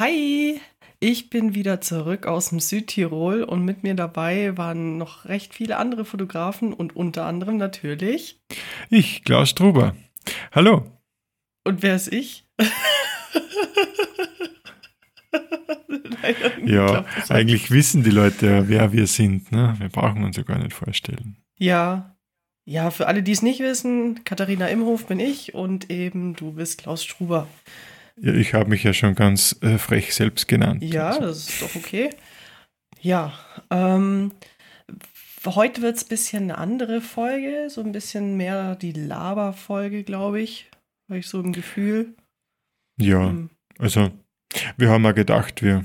Hi, ich bin wieder zurück aus dem Südtirol und mit mir dabei waren noch recht viele andere Fotografen und unter anderem natürlich. Ich, Klaus Struber. Hallo. Und wer ist ich? ja, eigentlich wissen die Leute, wer wir sind. Ne? Wir brauchen uns ja gar nicht vorstellen. Ja, ja, für alle, die es nicht wissen, Katharina Imhof bin ich und eben du bist Klaus Struber. Ja, ich habe mich ja schon ganz äh, frech selbst genannt. Ja, also. das ist doch okay. Ja, ähm, heute wird es ein bisschen eine andere Folge, so ein bisschen mehr die Laber-Folge, glaube ich. Habe ich so ein Gefühl. Ja, ähm, also wir haben mal gedacht, wir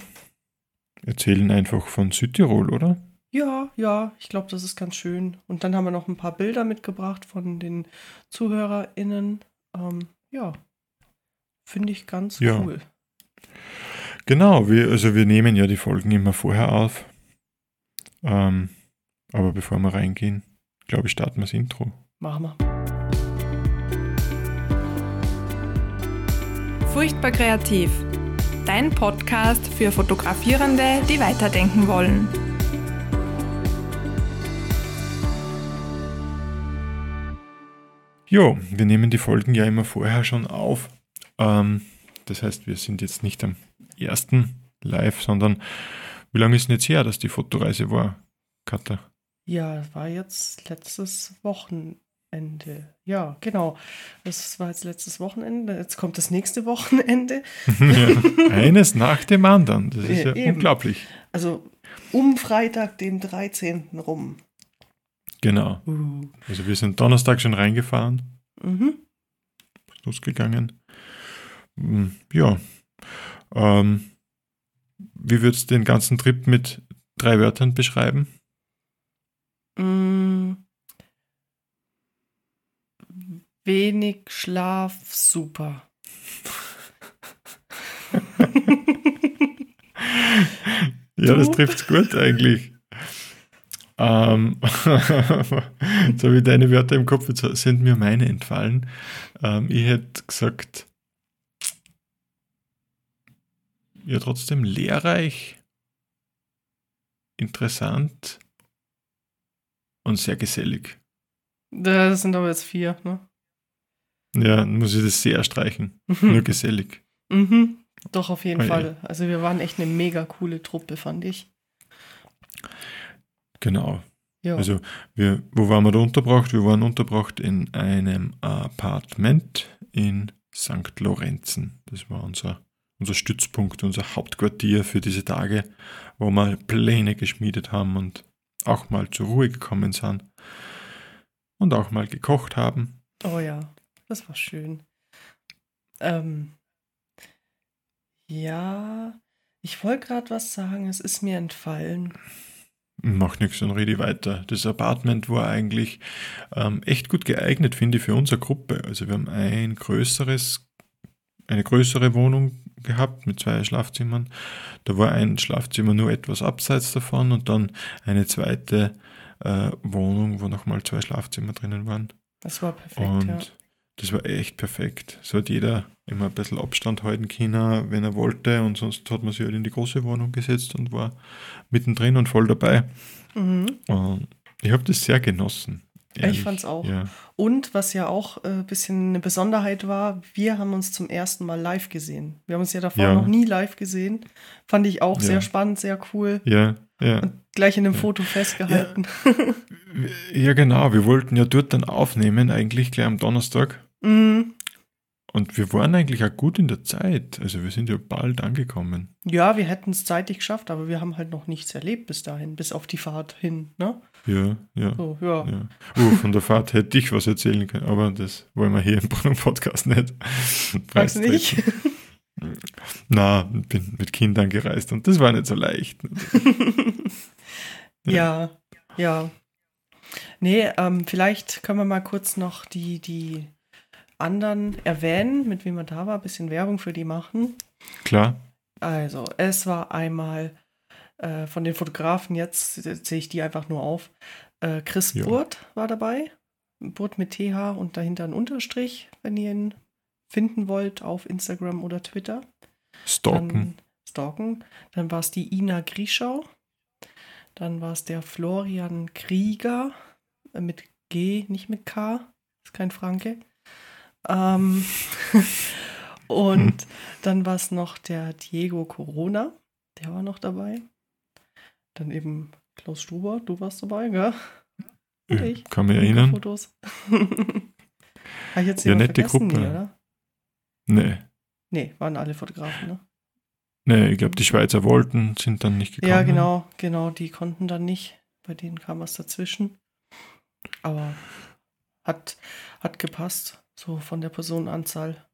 erzählen einfach von Südtirol, oder? Ja, ja, ich glaube, das ist ganz schön. Und dann haben wir noch ein paar Bilder mitgebracht von den ZuhörerInnen. Ähm, ja, finde ich ganz ja. cool. Genau, wir, also wir nehmen ja die Folgen immer vorher auf. Ähm, aber bevor wir reingehen, glaube ich, starten wir das Intro. Machen wir. Furchtbar kreativ dein Podcast für Fotografierende, die weiterdenken wollen. Jo, wir nehmen die Folgen ja immer vorher schon auf. Ähm, das heißt, wir sind jetzt nicht am ersten Live, sondern wie lange ist denn jetzt her, dass die Fotoreise war, Katha? Ja, war jetzt letztes Wochenende. Wochenende. Ja, genau. Das war jetzt letztes Wochenende. Jetzt kommt das nächste Wochenende. ja, eines nach dem anderen. Das ist ja, ja unglaublich. Also um Freitag, den 13. rum. Genau. Uh. Also wir sind Donnerstag schon reingefahren. Mhm. Losgegangen. Hm, ja. Ähm, wie würdest du den ganzen Trip mit drei Wörtern beschreiben? Mm, Wenig Schlaf, super. ja, das trifft's gut eigentlich. Ähm, so wie deine Wörter im Kopf jetzt sind mir meine entfallen. Ähm, ich hätte gesagt, ja, trotzdem lehrreich, interessant und sehr gesellig. Das sind aber jetzt vier, ne? Ja, dann muss ich das sehr streichen. Mhm. Nur gesellig. Mhm. Doch, auf jeden oh, Fall. Ja. Also wir waren echt eine mega coole Truppe, fand ich. Genau. Ja. Also wir, wo waren wir da untergebracht? Wir waren untergebracht in einem Apartment in St. Lorenzen. Das war unser, unser Stützpunkt, unser Hauptquartier für diese Tage, wo wir Pläne geschmiedet haben und auch mal zur Ruhe gekommen sind und auch mal gekocht haben. Oh ja. Das war schön. Ähm, ja, ich wollte gerade was sagen, es ist mir entfallen. Macht nichts, dann rede weiter. Das Apartment war eigentlich ähm, echt gut geeignet, finde ich, für unsere Gruppe. Also wir haben ein größeres, eine größere Wohnung gehabt mit zwei Schlafzimmern. Da war ein Schlafzimmer nur etwas abseits davon und dann eine zweite äh, Wohnung, wo nochmal zwei Schlafzimmer drinnen waren. Das war perfekt. Und ja. Das war echt perfekt. So hat jeder immer ein bisschen Abstand halten können, wenn er wollte. Und sonst hat man sich halt in die große Wohnung gesetzt und war mittendrin und voll dabei. Mhm. Und ich habe das sehr genossen. Ehrlich. Ich fand es auch. Ja. Und was ja auch ein äh, bisschen eine Besonderheit war, wir haben uns zum ersten Mal live gesehen. Wir haben uns ja davor ja. noch nie live gesehen. Fand ich auch ja. sehr spannend, sehr cool. Ja, ja. Und gleich in einem Foto festgehalten. Ja. genau. Wir wollten ja dort dann aufnehmen, eigentlich gleich am Donnerstag. Mhm. Und wir waren eigentlich auch gut in der Zeit. Also wir sind ja bald angekommen. Ja, wir hätten es zeitig geschafft, aber wir haben halt noch nichts erlebt bis dahin, bis auf die Fahrt hin, ne? Ja, ja. So, ja. ja. Uh, von der Fahrt hätte ich was erzählen können, aber das wollen wir hier im Podcast nicht. Weiß nicht? Na, bin mit Kindern gereist und das war nicht so leicht. ja, ja. Nee, ähm, vielleicht können wir mal kurz noch die, die anderen erwähnen, mit wem man da war, ein bisschen Werbung für die machen. Klar. Also, es war einmal äh, von den Fotografen, jetzt sehe ich die einfach nur auf. Äh, Chris ja. Burt war dabei. Burt mit TH und dahinter ein Unterstrich, wenn ihr ihn finden wollt auf Instagram oder Twitter. Stalken. stalken. Dann war es die Ina Grischau. Dann war es der Florian Krieger äh, mit G, nicht mit K. Ist kein Franke. Ähm, und hm. dann war es noch der Diego Corona. Der war noch dabei. Dann eben Klaus Struber, du warst dabei, gell? Und ich. Kann mich erinnern. Fotos. Habe ich jetzt ja, nette Gruppe. Nie, oder? Nee. Nee, waren alle Fotografen, ne? Nee, ich glaube, die Schweizer wollten, sind dann nicht gekommen. Ja, genau, genau, die konnten dann nicht. Bei denen kam was dazwischen. Aber hat, hat gepasst, so von der Personenanzahl.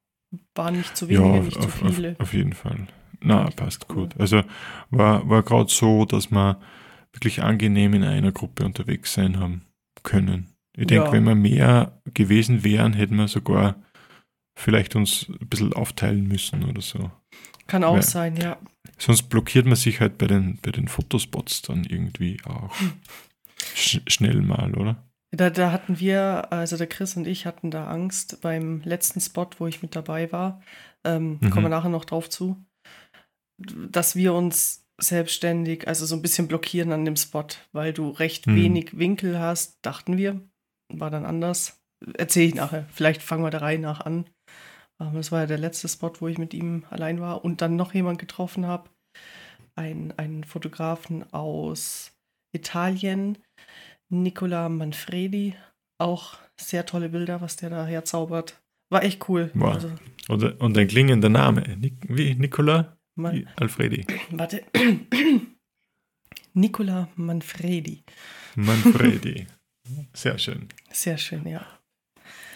War nicht zu wenige, ja, nicht auf, zu viele. Auf, auf jeden Fall. Na, passt gut. Also war, war gerade so, dass wir wirklich angenehm in einer Gruppe unterwegs sein haben können. Ich denke, ja. wenn wir mehr gewesen wären, hätten wir sogar vielleicht uns ein bisschen aufteilen müssen oder so. Kann auch Weil sein, ja. Sonst blockiert man sich halt bei den, bei den Fotospots dann irgendwie auch hm. sch schnell mal, oder? Da, da hatten wir, also der Chris und ich hatten da Angst beim letzten Spot, wo ich mit dabei war. Ähm, mhm. Kommen wir nachher noch drauf zu. Dass wir uns selbstständig, also so ein bisschen blockieren an dem Spot, weil du recht mhm. wenig Winkel hast, dachten wir. War dann anders. Erzähle ich nachher. Vielleicht fangen wir der Reihe nach an. Ähm, das war ja der letzte Spot, wo ich mit ihm allein war und dann noch jemand getroffen habe. Ein, einen Fotografen aus Italien, Nicola Manfredi. Auch sehr tolle Bilder, was der da herzaubert. War echt cool. Wow. Also, und, und ein klingender Name. Wie Nicola? Man Alfredi. Warte. Nicola Manfredi. Manfredi. Sehr schön. Sehr schön, ja.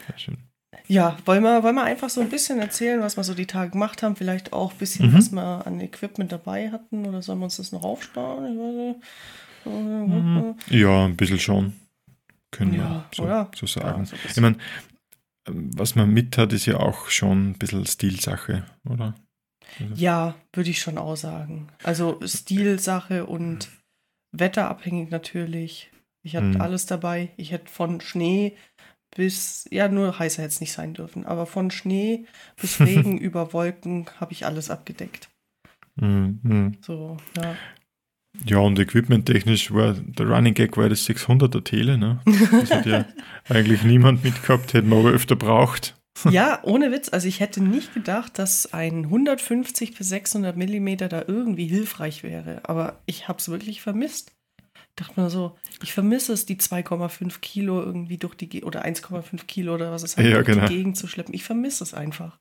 Sehr schön. Ja, wollen wir, wollen wir einfach so ein bisschen erzählen, was wir so die Tage gemacht haben? Vielleicht auch ein bisschen, mhm. was wir an Equipment dabei hatten? Oder sollen wir uns das noch aufsparen? Mhm. Ja, ein bisschen schon. Können ja, wir so, so sagen. Ja, so ich meine, was man mit hat, ist ja auch schon ein bisschen Stilsache, oder? Also ja, würde ich schon auch sagen. Also Stilsache und wetterabhängig natürlich. Ich hatte mhm. alles dabei. Ich hätte von Schnee bis, ja, nur heißer hätte es nicht sein dürfen, aber von Schnee bis Regen über Wolken habe ich alles abgedeckt. Mhm. So, ja. Ja, und equipmenttechnisch war der Running Gag war das 600er Tele, ne? Das hat ja eigentlich niemand mitgehabt, hätten wir aber öfter braucht. Ja, ohne Witz. Also ich hätte nicht gedacht, dass ein 150 bis 600 Millimeter da irgendwie hilfreich wäre. Aber ich habe es wirklich vermisst. Dachte mir so, ich vermisse es, die 2,5 Kilo irgendwie durch die, oder 1,5 Kilo oder was es halt ja, durch genau. die Gegend zu schleppen. Ich vermisse es einfach.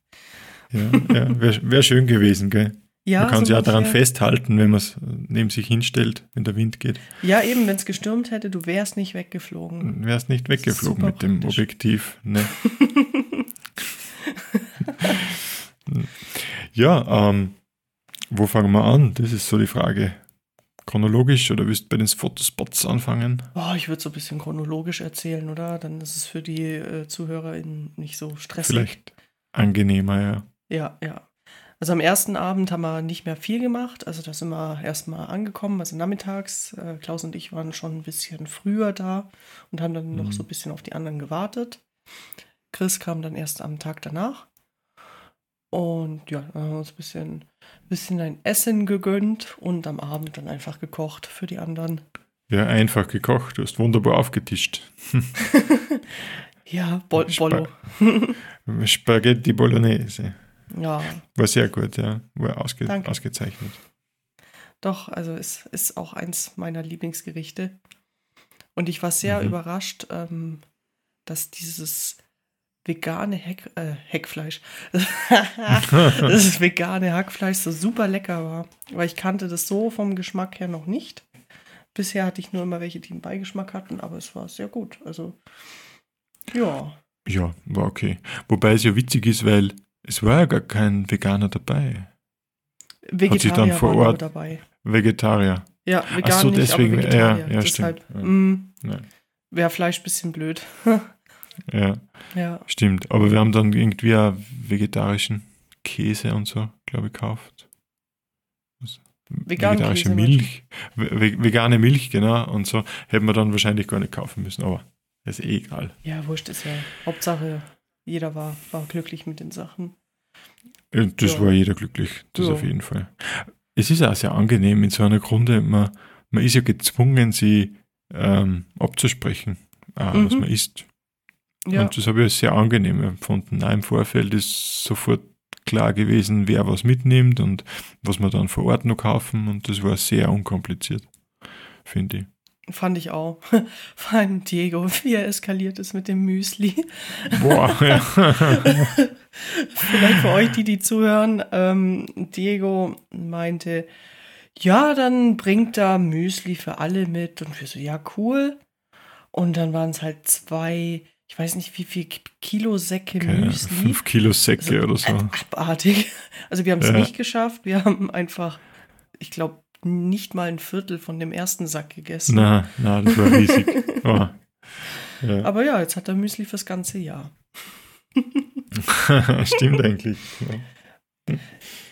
Ja, ja wäre wär schön gewesen, gell? Ja, man kann sich ja daran festhalten, wenn man es neben sich hinstellt, wenn der Wind geht. Ja, eben, wenn es gestürmt hätte, du wärst nicht weggeflogen. Wärst nicht weggeflogen mit dem Objektiv. Ne? ja, ähm, wo fangen wir an? Das ist so die Frage. Chronologisch oder willst du bei den Fotospots anfangen? Oh, ich würde so ein bisschen chronologisch erzählen, oder? Dann ist es für die äh, ZuhörerInnen nicht so stressig. Vielleicht angenehmer, ja. Ja, ja. Also am ersten Abend haben wir nicht mehr viel gemacht. Also da sind wir erstmal angekommen, also nachmittags. Äh, Klaus und ich waren schon ein bisschen früher da und haben dann mhm. noch so ein bisschen auf die anderen gewartet. Chris kam dann erst am Tag danach. Und ja, dann haben wir uns ein bisschen, bisschen ein Essen gegönnt und am Abend dann einfach gekocht für die anderen. Ja, einfach gekocht. Du hast wunderbar aufgetischt. ja, Bo Bollo. Spaghetti Bolognese. Ja. War sehr gut, ja. War ausge Danke. ausgezeichnet. Doch, also es ist auch eins meiner Lieblingsgerichte. Und ich war sehr mhm. überrascht, ähm, dass dieses vegane Heck, äh, Heckfleisch, das vegane Hackfleisch so super lecker war. Weil ich kannte das so vom Geschmack her noch nicht. Bisher hatte ich nur immer welche, die einen Beigeschmack hatten, aber es war sehr gut. Also, ja. Ja, war okay. Wobei es ja witzig ist, weil es war ja gar kein Veganer dabei. Vegetarier Hat sich dann vor Ort dabei. Vegetarier. Ja, vegan Ach so, nicht, deswegen, aber Ja, ja, Deshalb, stimmt. Ja. Mm, Wäre Fleisch ein bisschen blöd. ja, ja, stimmt. Aber wir haben dann irgendwie auch vegetarischen Käse und so, glaube ich, gekauft. Vegan Vegetarische Käse Milch. Vegane Milch, genau. Und so hätten wir dann wahrscheinlich gar nicht kaufen müssen, aber ist eh egal. Ja, wurscht ist ja. Hauptsache, jeder war, war glücklich mit den Sachen. Das ja. war jeder glücklich, das ja. auf jeden Fall. es ist auch sehr angenehm in so einer Grunde. Man, man ist ja gezwungen, sie ähm, abzusprechen, was Mhm. man isst. Ja, Und das habe ich als sehr angenehm empfunden. Auch im Vorfeld ist sofort klar gewesen, wer was mitnimmt und was wir dann vor Ort noch kaufen. Und das war sehr unkompliziert, finde ich. Fand ich auch. Vor allem Diego, wie er eskaliert ist mit dem Müsli. Boah, ja. Vielleicht für euch, die, die zuhören, ähm, Diego meinte, ja, dann bringt da Müsli für alle mit. Und wir so, ja, cool. Und dann waren es halt zwei, ich weiß nicht, wie viel Kilo Säcke Keine Müsli. fünf Kilo Säcke oder so. Also, abartig. Also wir haben es Ja. nicht geschafft. Wir haben einfach, ich glaube, nicht mal ein Viertel von dem ersten Sack gegessen. Na, na, das war riesig. Oh. Ja. Aber ja, jetzt hat er Müsli fürs ganze Jahr. Stimmt eigentlich. Ja.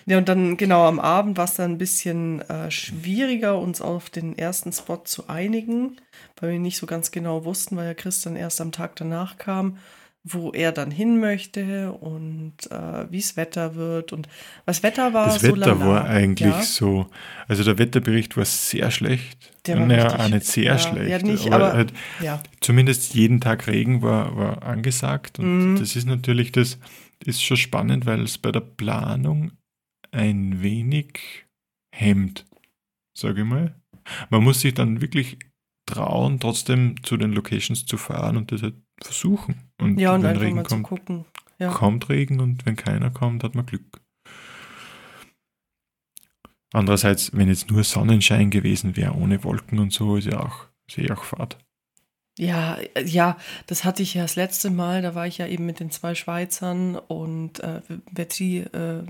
Ja, und dann genau am Abend war es dann ein bisschen äh, schwieriger, uns auf den ersten Spot zu einigen, weil wir nicht so ganz genau wussten, weil ja Chris dann erst am Tag danach kam, wo er dann hin möchte und äh, wie es Wetter wird. Und was Wetter war, Das so Wetter lala. war eigentlich ja, so, also der Wetterbericht war sehr schlecht. Der war naja, richtig- auch nicht sehr ja, schlecht. ja, nicht, aber- halt ja, zumindest jeden Tag Regen war, war angesagt. Und Mhm. das ist natürlich, das ist schon spannend, weil es bei der Planung ein wenig hemmt, sage ich mal. Man muss sich dann wirklich trauen, trotzdem zu den Locations zu fahren und das halt versuchen. Und ja, und wenn einfach Regen mal zu kommt, gucken. Ja. kommt Regen und wenn keiner kommt, hat man Glück. Andererseits, wenn jetzt nur Sonnenschein gewesen wäre, ohne Wolken und so, ist ja auch, ist ja auch Fahrt. Ja, äh, ja, das hatte ich ja das letzte Mal. Da war ich ja eben mit den zwei Schweizern und äh, wer sie äh,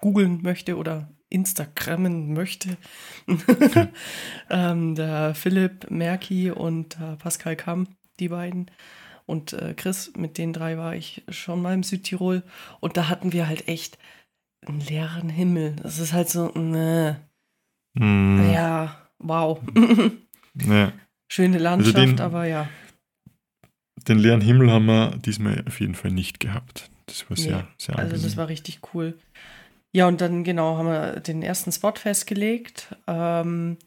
googeln möchte oder Instagrammen möchte, ähm, der Philipp Merki und äh, Pascal Kamm, die beiden. Und äh, Chris, mit den drei war ich schon mal im Südtirol. Und da hatten wir halt echt einen leeren Himmel. Das ist halt so, ne, Hm, ja, wow. ja. Schöne Landschaft, den- aber ja. Den leeren Himmel haben wir diesmal auf jeden Fall nicht gehabt. Das war sehr, Nee, sehr Also das angenehm. war richtig cool. Ja, und dann genau haben wir den ersten Spot festgelegt. Ähm,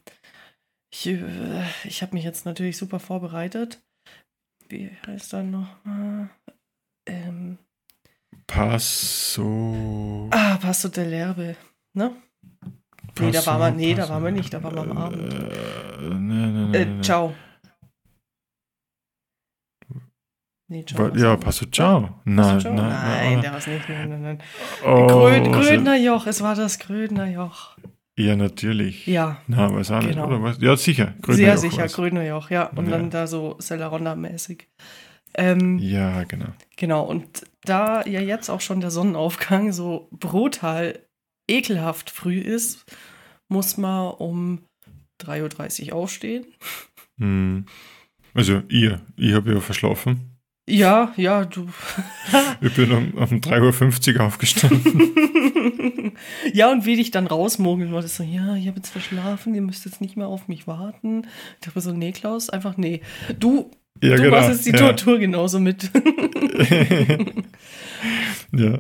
ich äh, ich habe mich jetzt natürlich super vorbereitet. Wie heißt er noch? Ähm, Passo. ah, Passo del Erbe, ne? Nee, da waren wir- nee, da waren wir nicht, da waren wir am Abend. Äh, nee, nee, nee, Äh, nee. ciao. Nee, ciao. Ja. Passo Ciao. Nein, Passo nein, nein, nein. der war es nicht. Nein, nein, nein. Oh, Gröd, Grödner Joch, es war das Grödner Joch. Ja, natürlich. Ja, Na, weiß auch nicht, Genau. oder was? Ja, sicher. Grüner sehr Joch sicher, war's. Grüner Joch, ja. Und Ja. dann da so Cellaronda-mäßig. Ähm, Ja, genau. Genau, und da ja jetzt auch schon der Sonnenaufgang so brutal ekelhaft früh ist, muss man um 3.30 Uhr aufstehen. Hm. Also, ihr. Ich habe ja verschlafen. Ja, ja, du. Ich bin um, um 3.50 Uhr aufgestanden. ja, und wie dich dann rausmogeln wollte, so, ja, ich habe jetzt verschlafen, ihr müsst jetzt nicht mehr auf mich warten. Ich dachte so, nee, Klaus, einfach nee. Du, ja, du machst jetzt die ja. Tortur genauso mit. ja.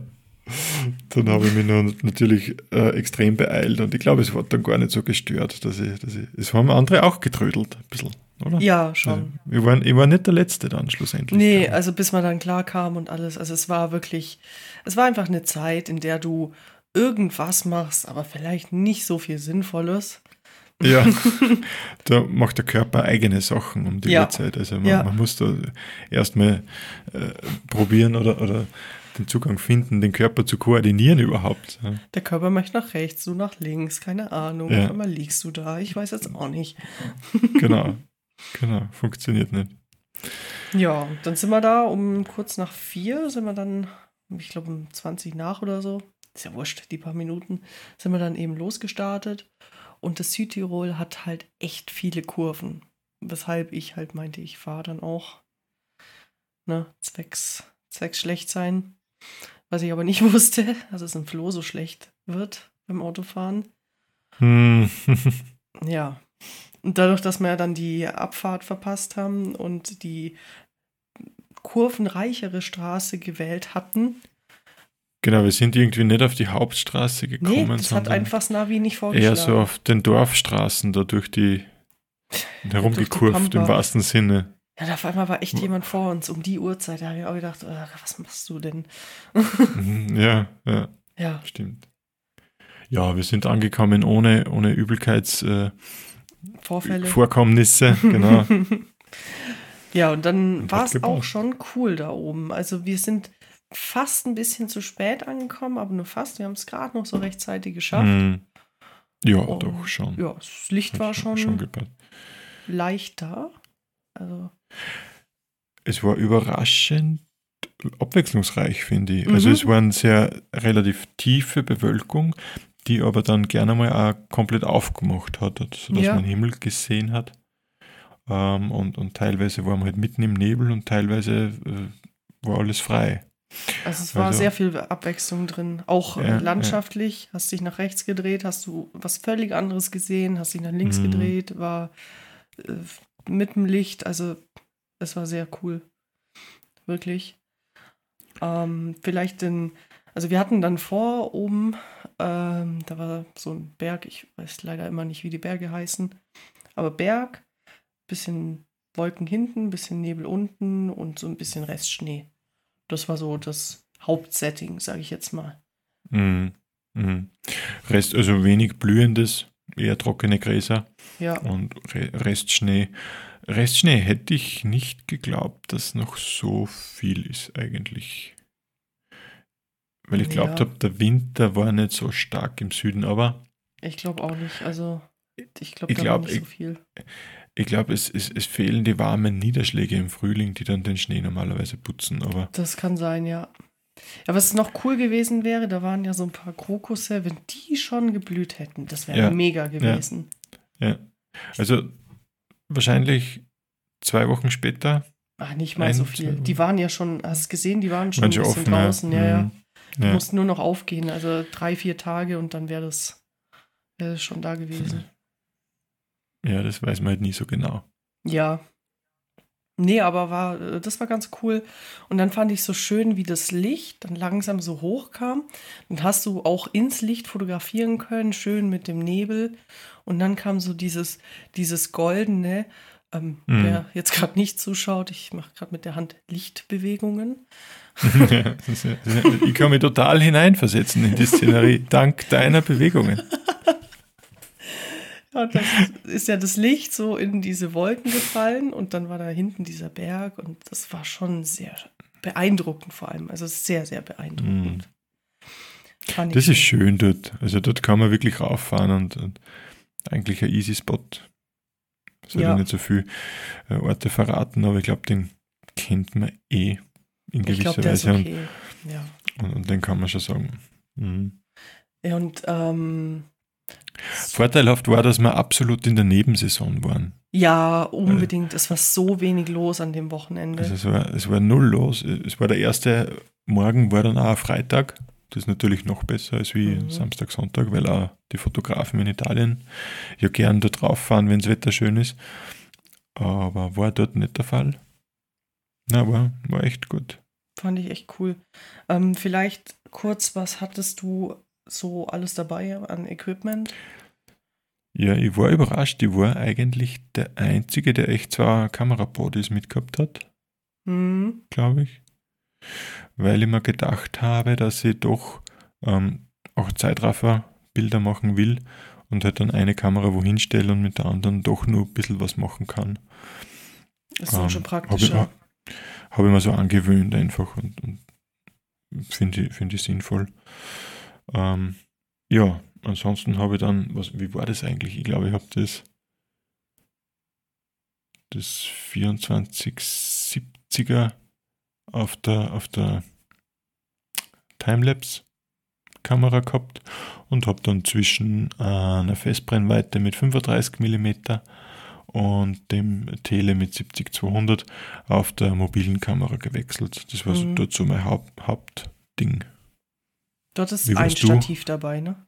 Dann habe ich mich noch natürlich äh, extrem beeilt und ich glaube, es war dann gar nicht so gestört, dass ich, dass ich. Es haben andere auch getrödelt, ein bisschen, oder? ja, schon. Also, ich, war, ich war nicht der Letzte dann schlussendlich. Nee, Ja. also bis man dann klar kam und alles. Also es war wirklich, es war einfach eine Zeit, in der du irgendwas machst, aber vielleicht nicht so viel Sinnvolles. Ja, da macht der Körper eigene Sachen um die Ja. Uhrzeit. Also man, Ja. man muss da erstmal äh, probieren oder, oder den Zugang finden, den Körper zu koordinieren überhaupt. Ja. Der Körper möchte nach rechts, du nach links, keine Ahnung. Ja. Auf einmal liegst du da, ich weiß jetzt auch nicht. Genau, genau, funktioniert nicht. Ja, dann sind wir da um kurz nach vier, sind wir dann, ich glaube um 20 nach oder so, ist ja wurscht, die paar Minuten, sind wir dann eben losgestartet. Und das Südtirol hat halt echt viele Kurven. Weshalb ich halt meinte, ich fahre dann auch, ne, zwecks, zwecks schlecht sein. Was ich aber nicht wusste, dass es im Flo so schlecht wird beim Autofahren. Hm. Ja. Und dadurch, dass wir dann die Abfahrt verpasst haben und die kurvenreichere Straße gewählt hatten, Genau, wir sind irgendwie nicht auf die Hauptstraße gekommen, Nee, das hat einfach das Navi nicht eher vorgeschlagen. so auf den Dorfstraßen da durch die herumgekurvt im wahrsten Sinne. Ja, auf einmal war echt jemand vor uns um die Uhrzeit. Da habe ich auch gedacht, äh, was machst du denn? Mhm, Ja, ja, Ja, stimmt. Ja, wir sind angekommen ohne, ohne Übelkeitsvorfälle. Vorfälle. Vorkommnisse, genau. Ja, und dann war es auch schon cool da oben. Also wir sind fast ein bisschen zu spät angekommen, aber nur fast. Wir haben es gerade noch so rechtzeitig geschafft. Hm. Ja, Und, doch schon. Ja, das Licht war schon, schon leicht da. Also, Es war überraschend abwechslungsreich, finde ich. Also Mhm. es war eine sehr relativ tiefe Bewölkung, die aber dann gerne mal auch komplett aufgemacht hat, sodass Ja. man Himmel gesehen hat. Ähm, und, und teilweise war man halt mitten im Nebel und teilweise äh, war alles frei. also es war Also- sehr viel Abwechslung drin. Auch äh, Ja, landschaftlich. Hast dich nach rechts gedreht, hast du was völlig anderes gesehen, hast dich nach links Mhm. gedreht, war äh, mit dem Licht. Also es war sehr cool. Wirklich. Ähm, vielleicht in, also wir hatten dann vor oben, ähm, da war so ein Berg, ich weiß leider immer nicht, wie die Berge heißen, aber Berg, bisschen Wolken hinten, bisschen Nebel unten und so ein bisschen Restschnee. Das war so das Hauptsetting, sage ich jetzt mal. Mhm. Mhm. Rest, also wenig blühendes, eher trockene Gräser Ja, und Re Restschnee. Restschnee hätte ich nicht geglaubt, dass noch so viel ist eigentlich. Weil ich glaubt Ja. habe, der Winter war nicht so stark im Süden, aber ich glaube auch nicht. Also ich glaube, Ich da glaub, war nicht so ich- viel. ich glaube, es, es, es fehlen die warmen Niederschläge im Frühling, die dann den Schnee normalerweise putzen. Aber Das kann sein, ja. Ja, was noch cool gewesen wäre, da waren ja so ein paar Krokusse, wenn die schon geblüht hätten, das wäre Ja, mega gewesen. also wahrscheinlich zwei Wochen später Ach, nicht mal so Ein, viel. zwei- Die waren ja schon, hast du gesehen, die waren schon waren ein bisschen offen. draußen, ja, ja. Ja. mussten nur noch aufgehen, also drei, vier Tage und dann wäre das, wäre das schon da gewesen. ja, das weiß man halt nie so genau. Ja. Nee, aber war, äh, das war ganz cool. Und dann fand ich so schön, wie das Licht dann langsam so hochkam. Dann hast du auch ins Licht fotografieren können, schön mit dem Nebel. Und dann kam so dieses, dieses Goldene. Ähm, Mhm. Wer jetzt gerade nicht zuschaut, ich mache gerade mit der Hand Lichtbewegungen. Ich kann mich total hineinversetzen in die Szenerie, dank deiner Bewegungen. Ja, das ist ja das Licht so in diese Wolken gefallen und dann war da hinten dieser Berg und das war schon sehr beeindruckend vor allem. Also sehr, sehr beeindruckend. Mhm. Das ist schön. dort. Also dort kann man wirklich rauffahren und, und eigentlich ein easy Spot. Soll Ja. ja nicht so viel äh, Orte verraten, aber ich glaube, den kennt man eh in gewisser Weise. okay. Ja. Und, und den kann man schon sagen. Mhm. ja und ähm, Vorteilhaft war, dass wir absolut in der Nebensaison waren. ja, unbedingt. Es war so wenig los an dem Wochenende. Also es war, es war null los. Es war der erste Morgen, war dann auch Freitag. Das ist natürlich noch besser als wie Mhm. Samstag, Sonntag, weil auch die Fotografen in Italien ja gern dort rauffahren, wenn das Wetter schön ist. Aber war dort nicht der Fall. Na, war, war echt gut. Fand ich echt cool. Ähm, vielleicht kurz, was hattest du so alles dabei an Equipment? Ja, ich war überrascht. Ich war eigentlich der Einzige, der echt zwei Kamerabodies mitgehabt hat. Hm, glaube ich. Weil ich mir gedacht habe, dass ich doch ähm, auch Zeitraffer-Bilder machen will und halt dann eine Kamera wohin stelle und mit der anderen doch nur ein bisschen was machen kann. ist dann Ähm, schon Habe ich, praktischer. hab ich mir so angewöhnt einfach und, und finde ich, find ich sinnvoll. Ähm, ja, ansonsten habe ich dann, was, wie war das eigentlich? Ich glaube, ich habe das, das 2470er auf der, auf der Timelapse-Kamera gehabt und habe dann zwischen äh, einer Festbrennweite mit 35 mm und dem Tele mit 70-200 auf der mobilen Kamera gewechselt. Das war so Mhm. so mein Haupt, Hauptding. Dort ist ein warst du? Stativ dabei, ne?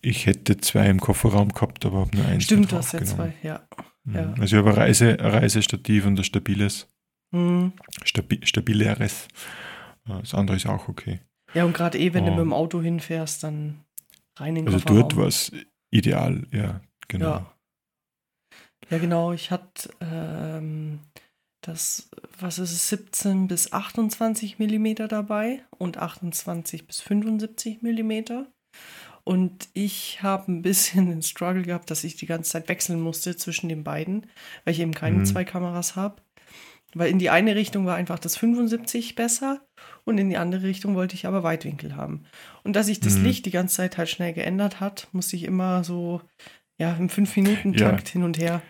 Ich hätte zwei im Kofferraum gehabt, aber habe nur eins Stimmt, du hast ja zwei, ja. Mhm. ja. Also ich habe ein, Reise, Reisestativ und ein stabiles, Hm. stabi, stabileres. Äh, Das andere ist auch okay. Ja, und gerade eh, wenn du Oh. mit dem Auto hinfährst, dann rein in den Also Kofferraum. dort war es ideal, ja, genau. Ja. Ja, genau. Ich hatte ähm, das, was ist es, 17 bis 28 Millimeter dabei und 28 bis 75 Millimeter. Und ich habe ein bisschen den Struggle gehabt, dass ich die ganze Zeit wechseln musste zwischen den beiden, weil ich eben keine Mhm. zwei Kameras habe. Weil in die eine Richtung war einfach das 75 besser und in die andere Richtung wollte ich aber Weitwinkel haben. Und dass sich das Mhm. Licht die ganze Zeit halt schnell geändert hat, musste ich immer so ja, im 5-Minuten-Takt hin und her.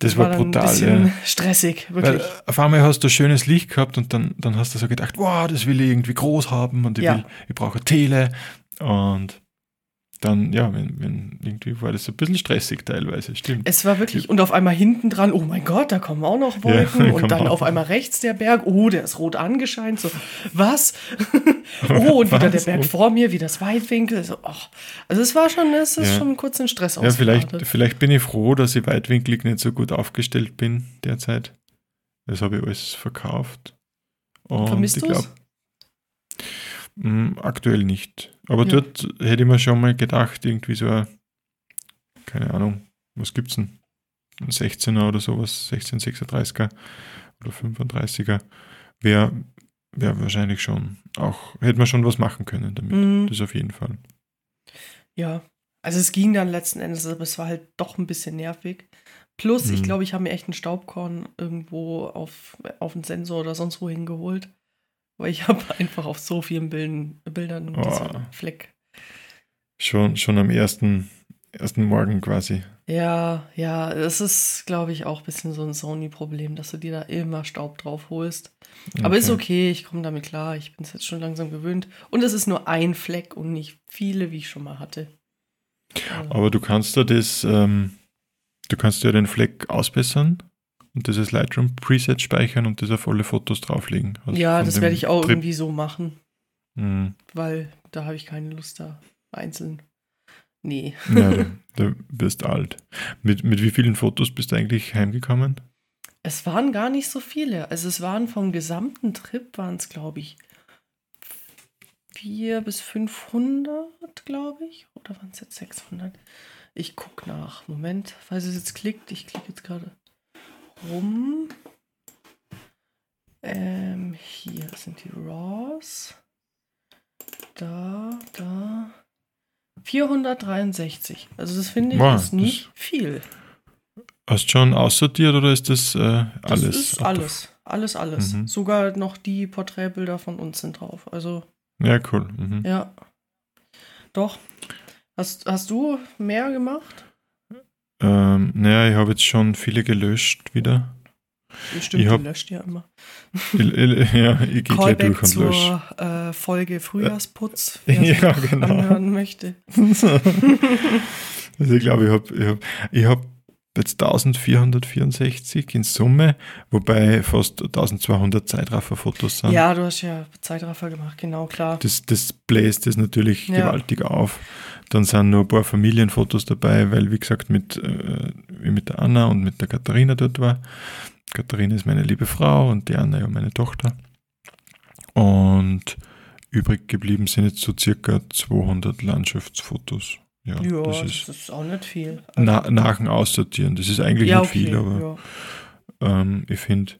Das war, dann brutal, ein bisschen ja. stressig, Weil wirklich. äh, auf einmal hast du schönes Licht gehabt und dann, dann hast du so gedacht, wow, das will ich irgendwie groß haben und ich, Ja. will, ich brauche eine Tele. Und dann, ja, wenn, wenn irgendwie war das ein bisschen stressig teilweise, stimmt. Es war wirklich, und auf einmal hinten dran, oh mein Gott, da kommen auch noch Wolken. da und dann auf einmal rechts der Berg, oh, der ist rot angescheint. So, was? oh, und wieder der Was? Berg vor mir, wie das Weitwinkel. So, ach. Also es war schon, es ist Ja. schon kurz in Stress Ja, vielleicht, vielleicht bin ich froh, dass ich weitwinklig nicht so gut aufgestellt bin derzeit. Das habe ich alles verkauft. Und Vermisst ich du's? glaub, mh, aktuell nicht. Aber Ja. dort hätte ich mir schon mal gedacht, irgendwie so, ein, keine Ahnung, was gibt's denn? Ein 16er oder sowas, 1636er oder 35er, wäre wär wahrscheinlich schon auch, hätte man schon was machen können damit. Mhm. Das auf jeden Fall. Ja, also es ging dann letzten Endes, aber es war halt doch ein bisschen nervig. Plus, ich Mhm. glaube, ich habe mir echt einen Staubkorn irgendwo auf, auf einen Sensor oder sonst wo hingeholt. Weil ich habe einfach auf so vielen Bildern, Bildern Oh. diesen Fleck. Schon, schon am ersten, ersten Morgen quasi. Ja, ja, es ist, glaube ich, auch ein bisschen so ein Sony-Problem, dass du dir da immer Staub drauf holst. Aber ist okay, ich komme damit klar. Ich bin es jetzt schon langsam gewöhnt. Und es ist nur ein Fleck und nicht viele, wie ich schon mal hatte. Also, Aber du kannst da das, ähm, du kannst ja den Fleck ausbessern und dieses Lightroom Preset speichern und das auf alle Fotos drauflegen. Also ja, das werde ich auch Trip. irgendwie so machen, Mhm. weil da habe ich keine Lust da einzeln. Nee. Ja, du, du bist alt. Mit, mit wie vielen Fotos bist du eigentlich heimgekommen? Es waren gar nicht so viele. Also es waren vom gesamten Trip, waren es, glaube ich, 4 bis 500, glaube ich. Oder waren es jetzt 600? Ich gucke nach. Moment, falls es jetzt klickt. Ich klicke jetzt gerade rum. Ähm, hier sind die Raws. Da, da. 463. Also das finde ich Wow, ist nicht viel. Hast du schon aussortiert oder ist das äh, alles? Das ist alles. Alles, alles. Mhm. Sogar noch die Porträtbilder von uns sind drauf. Also, Ja, cool. Mhm. ja. Doch. Hast, hast du mehr gemacht? Ähm, naja, ich habe jetzt schon viele gelöscht wieder. Stimmt, Ich hab- löscht ja immer. Ja, ich gehe gleich durch und lösche. zur äh, Folge Frühjahrsputz, wer sich Ja, genau. anhören möchte. Also ich glaube, ich habe ich hab, ich hab jetzt 1464 in Summe, wobei fast 1200 Zeitrafferfotos sind. Ja, du hast ja Zeitraffer gemacht, genau, klar. Das, das bläst das natürlich Ja. gewaltig auf. Dann sind nur ein paar Familienfotos dabei, weil, wie gesagt, mit, äh, mit der Anna und mit der Katharina dort war. Katharina ist meine liebe Frau und die Anna ja meine Tochter. Und übrig geblieben sind jetzt so circa 200 Landschaftsfotos. Ja, Ja, das das ist ist auch nicht viel. na, nach dem Aussortieren. Das ist eigentlich ja, nicht viel, aber ja. ähm, ich finde,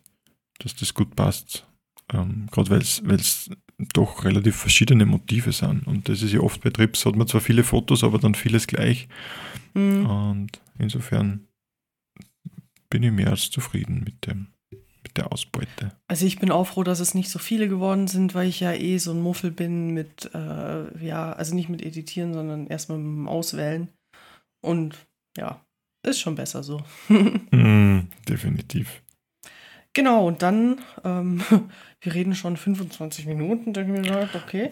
dass das gut passt. Ähm, Gerade weil es doch relativ verschiedene Motive sind. Und das ist ja oft bei Trips, hat man zwar viele Fotos, aber dann vieles gleich. Mhm. Und insofern bin ich mehr als zufrieden mit, dem, mit der Ausbeute. Also ich bin auch froh, dass es nicht so viele geworden sind, weil ich ja eh so ein Muffel bin mit, äh, ja, also nicht mit Editieren, sondern erstmal mit dem Auswählen. Und ja, ist schon besser so. Mm, definitiv. genau, und dann, ähm, wir reden schon 25 Minuten, habe ich mir gedacht, okay,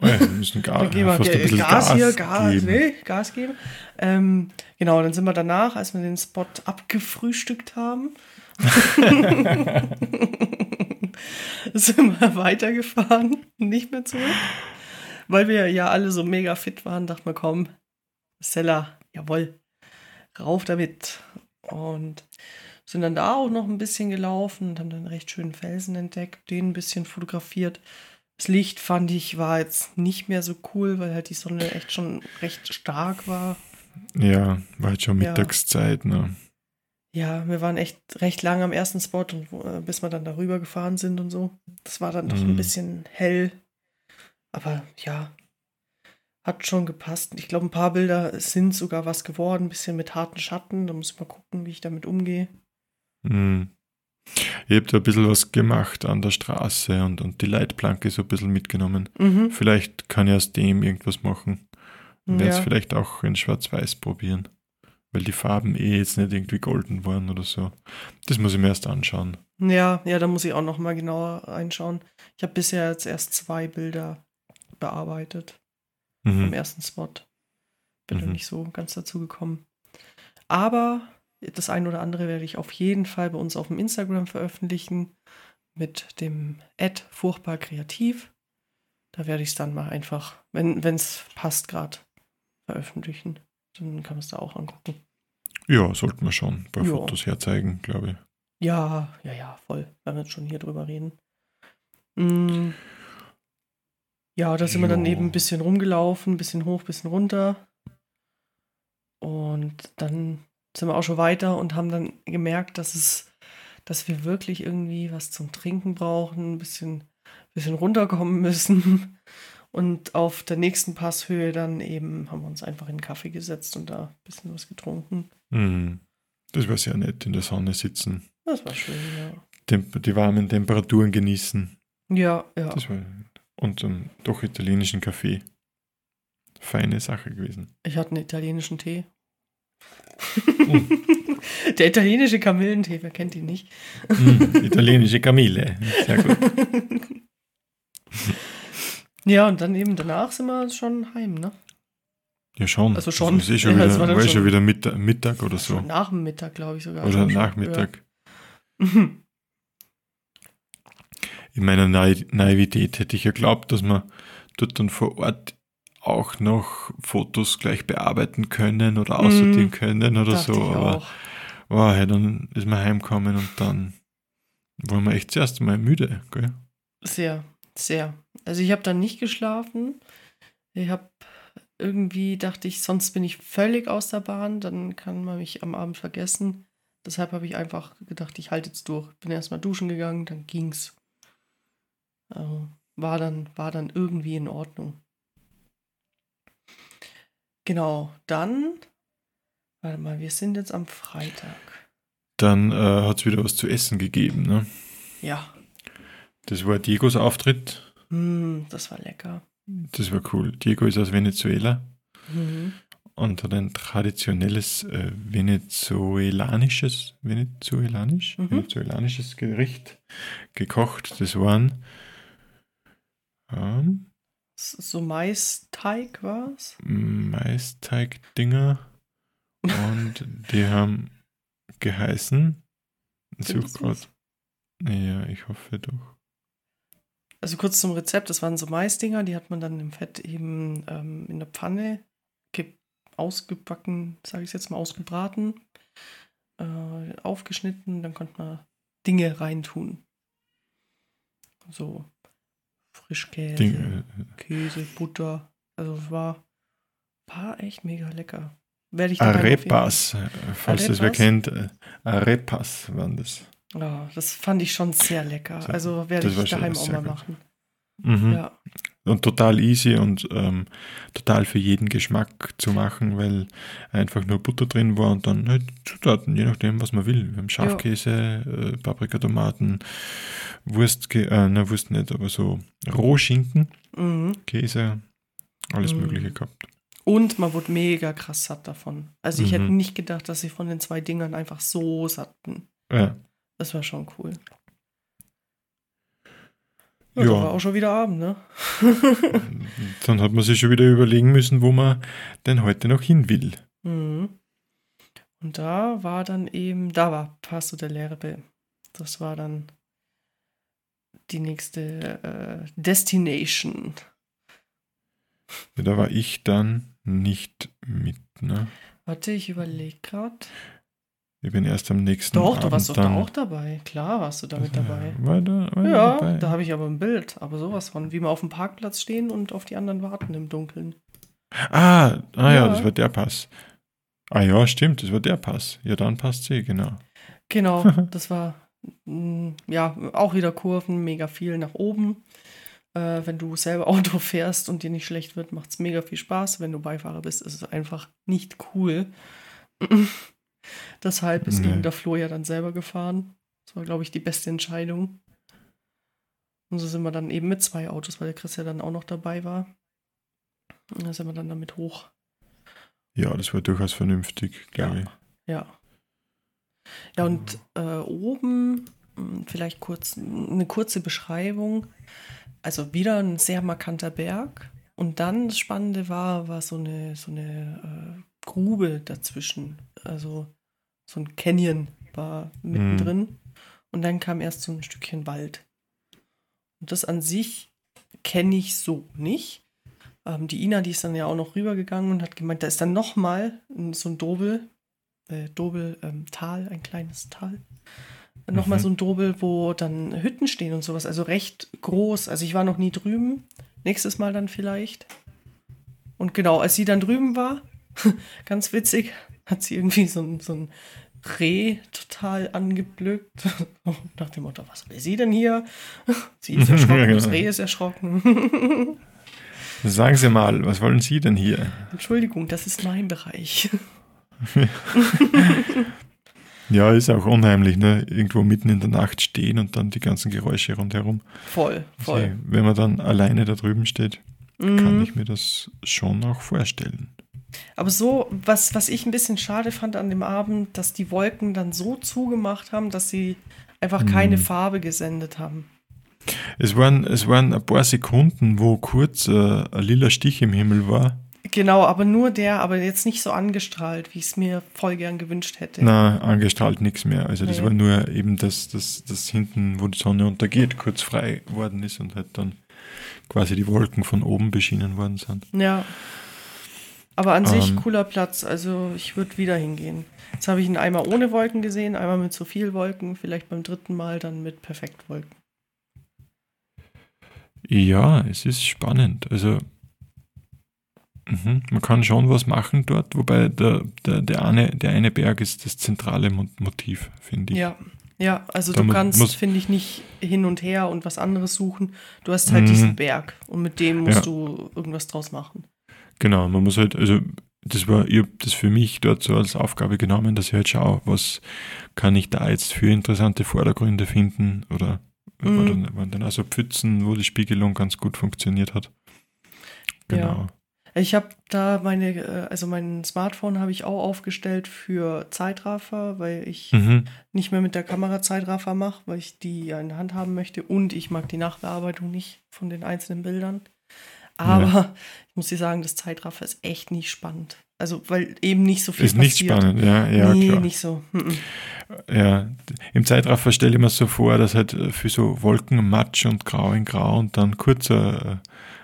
Oh ja, wir müssen gar, dann gehen wir bisschen Gas, hier, Gas, geben. nee, Gas geben. Ähm, genau, dann sind wir danach, als wir den Spot abgefrühstückt haben, sind wir weitergefahren, nicht mehr zurück. Weil wir ja alle so mega fit waren, dachten wir, komm, Seller, jawohl, rauf damit. Und sind dann da auch noch ein bisschen gelaufen und haben dann einen recht schönen Felsen entdeckt, den ein bisschen fotografiert. Das Licht fand ich war jetzt nicht mehr so cool, weil halt die Sonne echt schon recht stark war. Ja, war halt schon Ja. Mittagszeit, ne? Ja, wir waren echt recht lang am ersten Spot und äh, bis wir dann darüber gefahren sind und so. Das war dann doch ein Mhm. bisschen hell. Aber ja, hat schon gepasst. Ich glaube, ein paar Bilder sind sogar was geworden, ein bisschen mit harten Schatten. Da muss ich mal gucken, wie ich damit umgehe. Hm. Ich habe da ein bisschen was gemacht an der Straße und, und die Leitplanke so ein bisschen mitgenommen. Mhm. Vielleicht kann ich aus dem irgendwas machen. Werde es Ja. vielleicht auch in Schwarz-Weiß probieren. Weil die Farben eh jetzt nicht irgendwie golden waren oder so. Das muss ich mir erst anschauen. ja, ja, da muss ich auch noch mal genauer reinschauen. Ich habe bisher jetzt erst zwei Bilder bearbeitet vom Mhm. ersten Spot. Bin noch Mhm. nicht so ganz dazu gekommen. Aber das eine oder andere werde ich auf jeden Fall bei uns auf dem Instagram veröffentlichen mit dem Ad furchtbar kreativ. Da werde ich es dann mal einfach, wenn es passt gerade, veröffentlichen. Dann kann man es da auch angucken. Ja, sollten wir schon ein paar Ja. Fotos herzeigen, glaube ich. Ja, ja, ja, voll. Wenn wir jetzt schon hier drüber reden. Mm. Ja, da sind wir dann Jo. eben ein bisschen rumgelaufen, ein bisschen hoch, ein bisschen runter. Und dann sind wir auch schon weiter und haben dann gemerkt, dass es, dass wir wirklich irgendwie was zum Trinken brauchen, ein bisschen, bisschen runterkommen müssen. Und auf der nächsten Passhöhe dann eben haben wir uns einfach in einen Kaffee gesetzt und da ein bisschen was getrunken. Mhm. Das war sehr nett, in der Sonne sitzen, Das war schön, ja. Temp die warmen Temperaturen genießen. Ja, ja. Das war, und um, doch italienischen Kaffee. Feine Sache gewesen. Ich hatte einen italienischen Tee. Mm. Der italienische Kamillentee, wer kennt ihn nicht? Mm, italienische Kamille. Sehr gut. Ja, und dann eben danach sind wir schon heim, ne? Ja, schon. Also schon. Das ist eh schon Ja, wieder, war war eh schon schon- wieder Mittag, Mittag oder so. Nach dem Mittag, glaube ich sogar. Oder Nachmittag. Ja. In meiner Nai Naivität hätte ich ja geglaubt, dass wir dort dann vor Ort auch noch Fotos gleich bearbeiten können oder aussortieren Mhm. können oder so. ich Aber wow, hey, dann ist man heimgekommen und dann waren wir echt zuerst mal müde. Gell? Sehr, sehr. Also ich habe dann nicht geschlafen. Ich habe irgendwie, dachte ich, sonst bin ich völlig aus der Bahn, dann kann man mich am Abend vergessen. Deshalb habe ich einfach gedacht, ich halte jetzt durch. Bin erstmal duschen gegangen, dann ging's. Also war dann, war dann irgendwie in Ordnung. Genau, dann, warte mal, wir sind jetzt am Freitag. Dann äh, hat es wieder was zu essen gegeben. Ne? Ja, Das war Diegos Auftritt. hm, das war lecker. Das war cool. Diego ist aus Venezuela Mhm. und hat ein traditionelles äh, venezuelanisches, venezuelanisch, Mhm. venezuelanisches Gericht gekocht. Das waren ähm, So Maisteig war's. Maisteig-Dinger und die haben geheißen. Such grad. Ja, ich hoffe doch. Also kurz zum Rezept, das waren so Maisdinger, die hat man dann im Fett eben ähm, in der Pfanne ge- ausgebacken, sage ich jetzt mal, ausgebraten, äh, aufgeschnitten, dann konnte man Dinge reintun. So Frischkäse, Ding, Käse, Butter. Also es war, war echt mega lecker. Werde ich äh, Arepas, äh, falls das wer Arepas? kennt. äh, Arepas waren das. Ja, das fand ich schon sehr lecker. So, Also werde ich daheim auch sehr mal gut. machen. Mhm. Ja. Und total easy und ähm, total für jeden Geschmack zu machen, weil einfach nur Butter drin war und dann halt Zutaten, je nachdem, was man will. Wir haben Schafkäse, äh, Paprika, Tomaten, Wurst, äh, na Wurst nicht, aber so Rohschinken, Mhm. Käse, alles Mhm. Mögliche gehabt. Und man wurde mega krass satt davon. Also ich Mhm. hätte nicht gedacht, dass ich von den zwei Dingern einfach so satt bin. Ja, Das war schon cool. Ja, Ja. da war auch schon wieder Abend, ne? dann hat man sich schon wieder überlegen müssen, wo man denn heute noch hin will. Mhm. Und da war dann eben, da war Paso del Erbe. Das war dann die nächste äh, Destination. Ja, da war ich dann nicht mit, ne? Warte, ich überlege gerade. Ich bin erst am nächsten Doch, Abend du warst doch auch dabei. Klar warst du da mit dabei. War da, war Ja, dabei? da habe ich aber ein Bild, aber sowas von, wie wir auf dem Parkplatz stehen und auf die anderen warten im Dunkeln. Ah, ah ja. Ja. das war der Pass. Ah ja, stimmt, das war der Pass. Ja, dann passt sie, genau. Genau, das war mm, ja auch wieder Kurven, mega viel nach oben. Äh, wenn du selber Auto fährst und dir nicht schlecht wird, macht es mega viel Spaß. Wenn du Beifahrer bist, ist es einfach nicht cool. Deshalb ist Nee. eben der Flo ja dann selber gefahren. Das war, glaube ich, die beste Entscheidung. Und so sind wir dann eben mit zwei Autos, weil der Chris ja dann auch noch dabei war. Und da sind wir dann damit hoch. Ja, das war durchaus vernünftig, glaube ich. Ja. Ja, und äh, oben mh, vielleicht kurz eine kurze Beschreibung. Also wieder ein sehr markanter Berg. Und dann das Spannende war, war so eine, so eine äh, Grube dazwischen. Also so ein Canyon war mittendrin. Und dann kam erst so ein Stückchen Wald. Und das an sich kenne ich so nicht. Ähm, die Ina, die ist dann ja auch noch rübergegangen und hat gemeint, da ist dann nochmal so ein Dobel, äh, Dobel-Tal, ein kleines Tal. Nochmal Mhm. so ein Dobel, wo dann Hütten stehen und sowas, also recht groß. Also ich war noch nie drüben. Nächstes Mal dann vielleicht. Und genau, als sie dann drüben war, ganz witzig, hat sie irgendwie so ein, so ein Reh total angeblökt. Nach dem Motto, was will sie denn hier? Sie ist erschrocken, das Reh ist erschrocken. Sagen Sie mal, was wollen Sie denn hier? Entschuldigung, das ist mein Bereich. Ja, ist auch unheimlich, ne? Irgendwo mitten in der Nacht stehen und dann die ganzen Geräusche rundherum. Voll, voll. Also, wenn man dann alleine da drüben steht, kann Mhm. ich mir das schon auch vorstellen. Aber so, was, was ich ein bisschen schade fand an dem Abend, dass die Wolken dann so zugemacht haben, dass sie einfach keine Mhm. Farbe gesendet haben. Es waren, es waren ein paar Sekunden, wo kurz äh, ein lila Stich im Himmel war. Genau, aber nur der, aber jetzt nicht so angestrahlt, wie ich es mir voll gern gewünscht hätte. Na, angestrahlt nichts mehr. Also das Nee. war nur eben das, das, das hinten, wo die Sonne untergeht, kurz frei worden ist und halt dann quasi die Wolken von oben beschienen worden sind. Ja. Aber an sich Ähm. cooler Platz, also ich würde wieder hingehen. Jetzt habe ich ihn einmal ohne Wolken gesehen, einmal mit zu viel Wolken, vielleicht beim dritten Mal dann mit perfekt Wolken. Ja, es ist spannend. Also mhm, man kann schon was machen dort, wobei der, der, der, eine, der eine Berg ist das zentrale Mo- Motiv, finde ich. Ja. Ja, also Da du kannst, finde ich, nicht hin und her und was anderes suchen. Du hast halt Mhm. diesen Berg und mit dem musst Ja. du irgendwas draus machen. Genau, man muss halt, also das war, ich habe das für mich dort so als Aufgabe genommen, dass ich halt schaue, was kann ich da jetzt für interessante Vordergründe finden oder Mhm. war dann, waren dann also Pfützen, wo die Spiegelung ganz gut funktioniert hat. Genau. Ich habe da meine, äh, also mein Smartphone habe ich auch aufgestellt für Zeitraffer, weil ich Mhm. nicht mehr mit der Kamera Zeitraffer mache, weil ich die ja in der Hand haben möchte und ich mag die Nachbearbeitung nicht von den einzelnen Bildern. Aber ich muss dir sagen, das Zeitraffer ist echt nicht spannend. Also, weil eben nicht so viel Ist nicht passiert. spannend, ja, ja, nee, klar. nicht so. Ja, im Zeitraffer stelle ich mir so vor, dass halt äh, für so Wolken Matsch und Grau in Grau und dann kurz ein,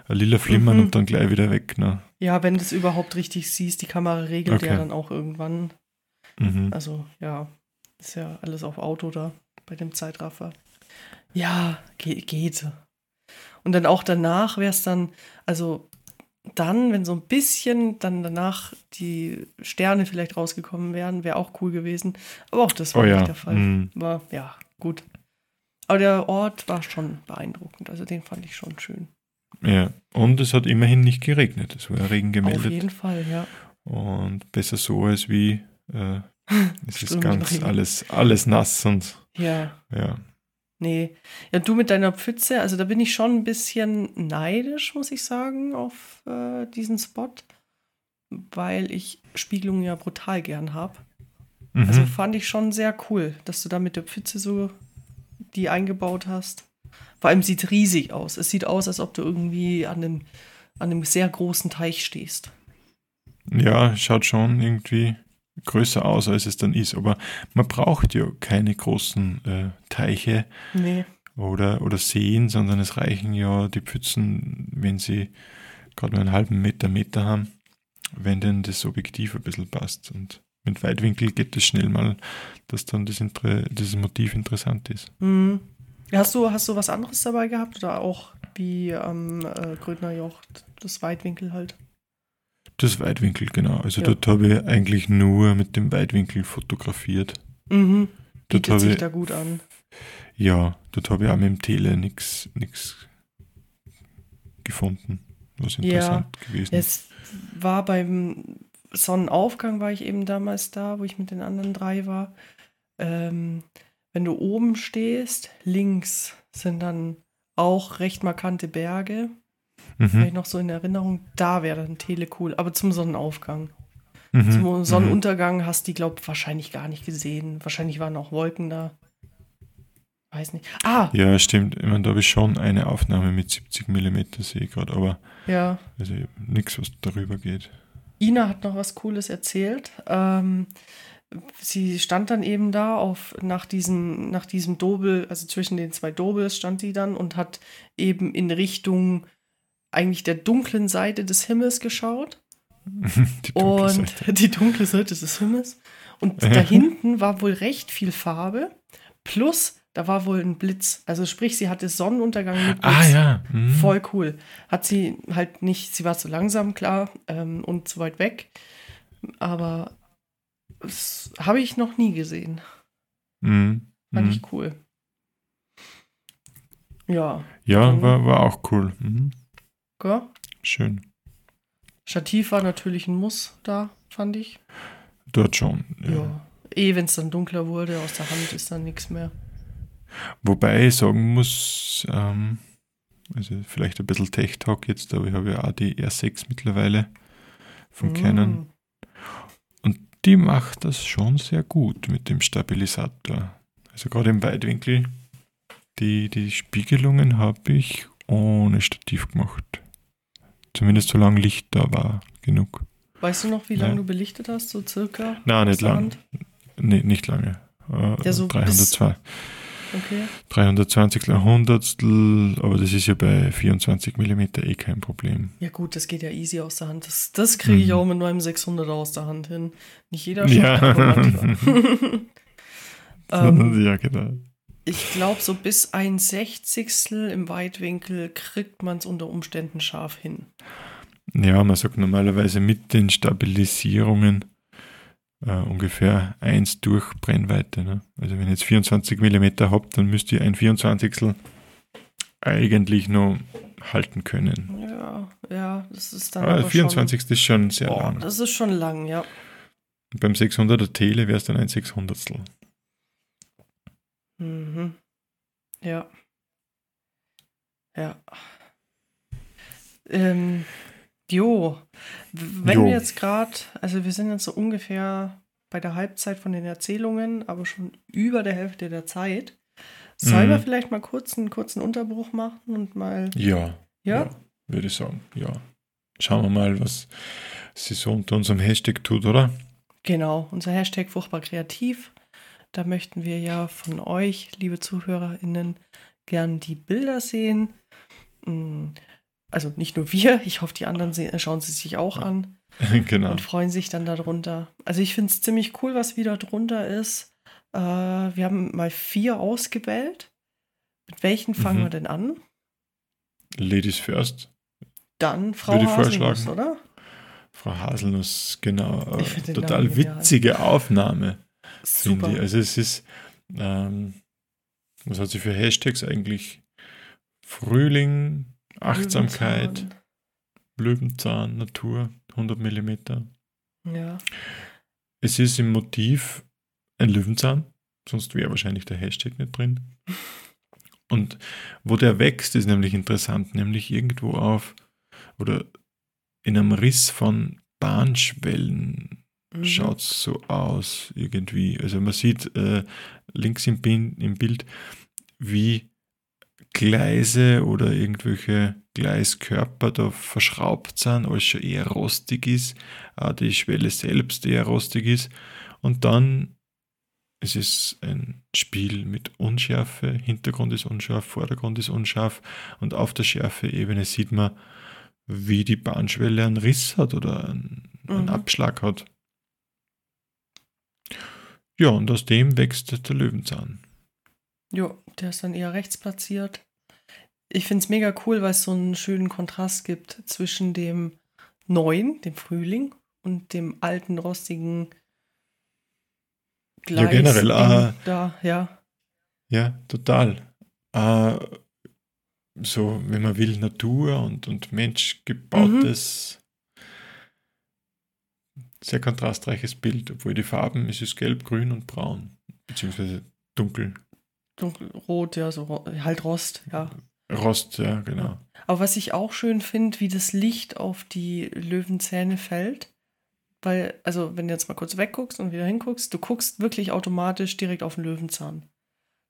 ein lila Flimmern Mhm. und dann gleich wieder weg. Ne? Ja, wenn du es überhaupt richtig siehst, die Kamera regelt ja Okay. dann auch irgendwann. Mhm. Also, ja, ist ja alles auf Auto da bei dem Zeitraffer. Ja, ge geht. Und dann auch danach wäre es dann, also dann, wenn so ein bisschen dann danach die Sterne vielleicht rausgekommen wären, wäre auch cool gewesen. Aber auch das war Oh nicht ja. der Fall. Mhm. War, ja, gut. Aber der Ort war schon beeindruckend. Also den fand ich schon schön. Ja, und es hat immerhin nicht geregnet. Es war Regen Auf gemeldet. jeden Fall, ja. Und besser so als wie äh, es ist ganz Regen. alles, alles nass und Ja, ja. Nee. Ja, du mit deiner Pfütze, also da bin ich schon ein bisschen neidisch, muss ich sagen, auf äh, diesen Spot, weil ich Spiegelungen ja brutal gern habe. Mhm. Also fand ich schon sehr cool, dass du da mit der Pfütze so die eingebaut hast. Vor allem sieht riesig aus. Es sieht aus, als ob du irgendwie an einem, an einem sehr großen Teich stehst. ja, schaut schon irgendwie größer aus, als es dann ist. Aber man braucht ja keine großen äh, Teiche Nee. oder, oder Seen, sondern es reichen ja die Pfützen, wenn sie gerade nur einen halben Meter, Meter haben, wenn denn das Objektiv ein bisschen passt. Und mit Weitwinkel geht es schnell mal, dass dann das Inter dieses Motiv interessant ist. Mhm. Hast du, hast du was anderes dabei gehabt oder auch wie am äh, Grödner Joch das Weitwinkel halt? Das Weitwinkel, genau. Also Ja. dort habe ich eigentlich nur mit dem Weitwinkel fotografiert. Mhm. Dort Bietet habe sich ich, da gut an. ja, dort habe ich auch mit dem Tele nichts gefunden, was Ja. interessant gewesen ist. Es war beim Sonnenaufgang, war ich eben damals da, wo ich mit den anderen drei war. Ähm, wenn du oben stehst, links sind dann auch recht markante Berge. Mhm. noch so in Erinnerung, da wäre dann Tele cool. Aber zum Sonnenaufgang. Mhm. Zum Mhm. Sonnenuntergang hast du die, glaube ich, wahrscheinlich gar nicht gesehen. Wahrscheinlich waren auch Wolken da. Weiß nicht. Ah, Ja, stimmt. Ich meine, da habe ich schon eine Aufnahme mit 70 mm, sehe ich gerade, aber ja. also nichts, was darüber geht. Ina hat noch was Cooles erzählt. Ähm, sie stand dann eben da auf nach diesem, nach diesem Dobel, also zwischen den zwei Dobels stand sie dann und hat eben in Richtung eigentlich der dunklen Seite des Himmels geschaut. Die Und Seite. die dunkle Seite des Himmels. Und Ja. da hinten war wohl recht viel Farbe. Plus, da war wohl ein Blitz. Also sprich, sie hatte Sonnenuntergang mit Blitz. Ah ja. Mhm. Voll cool. Hat sie halt nicht, sie war zu langsam, klar, ähm, und zu weit weg. Aber das habe ich noch nie gesehen. Mhm. Fand Mhm. ich cool. Ja, Ja, war, war auch cool. Mhm. Gell? Schön. Stativ war natürlich ein Muss da, fand ich. Dort schon. Ja. Ja. Eh, wenn es dann dunkler wurde, aus der Hand ist dann nichts mehr. Wobei ich sagen muss, ähm, also vielleicht ein bisschen Tech-Talk jetzt, aber ich habe ja auch die R6 mittlerweile von Mm. Canon. Und die macht das schon sehr gut mit dem Stabilisator. Also gerade im Weitwinkel, die, die Spiegelungen habe ich ohne Stativ gemacht. Zumindest solange Licht da war, genug. Weißt du noch, wie lange Ja. du belichtet hast, so circa? Nein, nicht der lang. Hand? Nee, nicht lange. Äh, Ja, so 302, Okay. 320 Hundertstel, aber das ist ja bei 24 mm eh kein Problem. Ja gut, das geht ja easy aus der Hand. Das, das kriege ich Mhm. auch mit meinem 600 aus der Hand hin. Nicht jeder schafft Ja. ähm, ja, genau. Ich glaube, so bis ein Sechzigstel im Weitwinkel kriegt man es unter Umständen scharf hin. Ja, man sagt normalerweise mit den Stabilisierungen äh, ungefähr 1 durch Brennweite. Ne? Also wenn ich jetzt 24 mm habe, dann müsste ich ein 24 eigentlich noch halten können. Ja, ja, das ist dann Aber aber 24 ist schon schon, sehr boah, lang. Das ist schon lang, ja. Und beim 600er Tele wäre es dann ein 600 Mhm. Ja. Ja. Ähm, jo, wenn Jo. wir jetzt gerade, also wir sind jetzt so ungefähr bei der Halbzeit von den Erzählungen, aber schon über der Hälfte der Zeit. Sollen wir Mhm. vielleicht mal kurz einen kurzen Unterbruch machen und mal, Ja, ja? würde ich sagen. Ja. Schauen wir mal, was sie so unter unserem Hashtag tut, oder? Genau, unser Hashtag furchtbar kreativ. Da möchten wir ja von euch, liebe ZuhörerInnen, gern die Bilder sehen. Mm, Also nicht nur wir, ich hoffe, die anderen sehen, schauen sie sich auch an genau. und freuen sich dann darunter. Also ich finde es ziemlich cool, was wieder drunter ist. Äh, wir haben mal vier ausgewählt. Mit welchen fangen Mhm. wir denn an? Ladies first. Dann Frau Würde Haselnuss, oder? Frau Haselnuss, genau. Total Namen witzige Aufnahme, Super. finde ich. Also es ist, ähm, was hat sie für Hashtags eigentlich? Frühling, Achtsamkeit, Löwenzahn. Löwenzahn, Natur, 100 mm. Ja. Es ist im Motiv ein Löwenzahn, sonst wäre wahrscheinlich der Hashtag nicht drin. Und wo der wächst, ist nämlich interessant, nämlich irgendwo auf oder in einem Riss von Bahnschwellen Mhm. schaut es so aus irgendwie. Also man sieht äh, links im, Bin, im Bild, wie Gleise oder irgendwelche Gleiskörper da verschraubt sind, alles schon eher rostig ist, auch die Schwelle selbst eher rostig ist. Und dann es ist ein Spiel mit Unschärfe, Hintergrund ist unscharf, Vordergrund ist unscharf und auf der Schärfe-Ebene sieht man, wie die Bahnschwelle einen Riss hat oder einen, einen Mhm. Abschlag hat. Ja, und aus dem wächst der Löwenzahn. Jo, der ist dann eher rechts platziert. Ich finde es mega cool, weil es so einen schönen Kontrast gibt zwischen dem neuen, dem Frühling, und dem alten, rostigen Ja, generell, äh, da, ja. Ja, total. Äh, so, wenn man will, Natur und, und Mensch gebautes, sehr kontrastreiches Bild, obwohl die Farben, es ist gelb, grün und braun, beziehungsweise dunkel. Dunkelrot, ja, so halt Rost, ja. Rost, ja, genau. Aber was ich auch schön finde, wie das Licht auf die Löwenzähne fällt. Weil, also, wenn du jetzt mal kurz wegguckst und wieder hinguckst, du guckst wirklich automatisch direkt auf den Löwenzahn.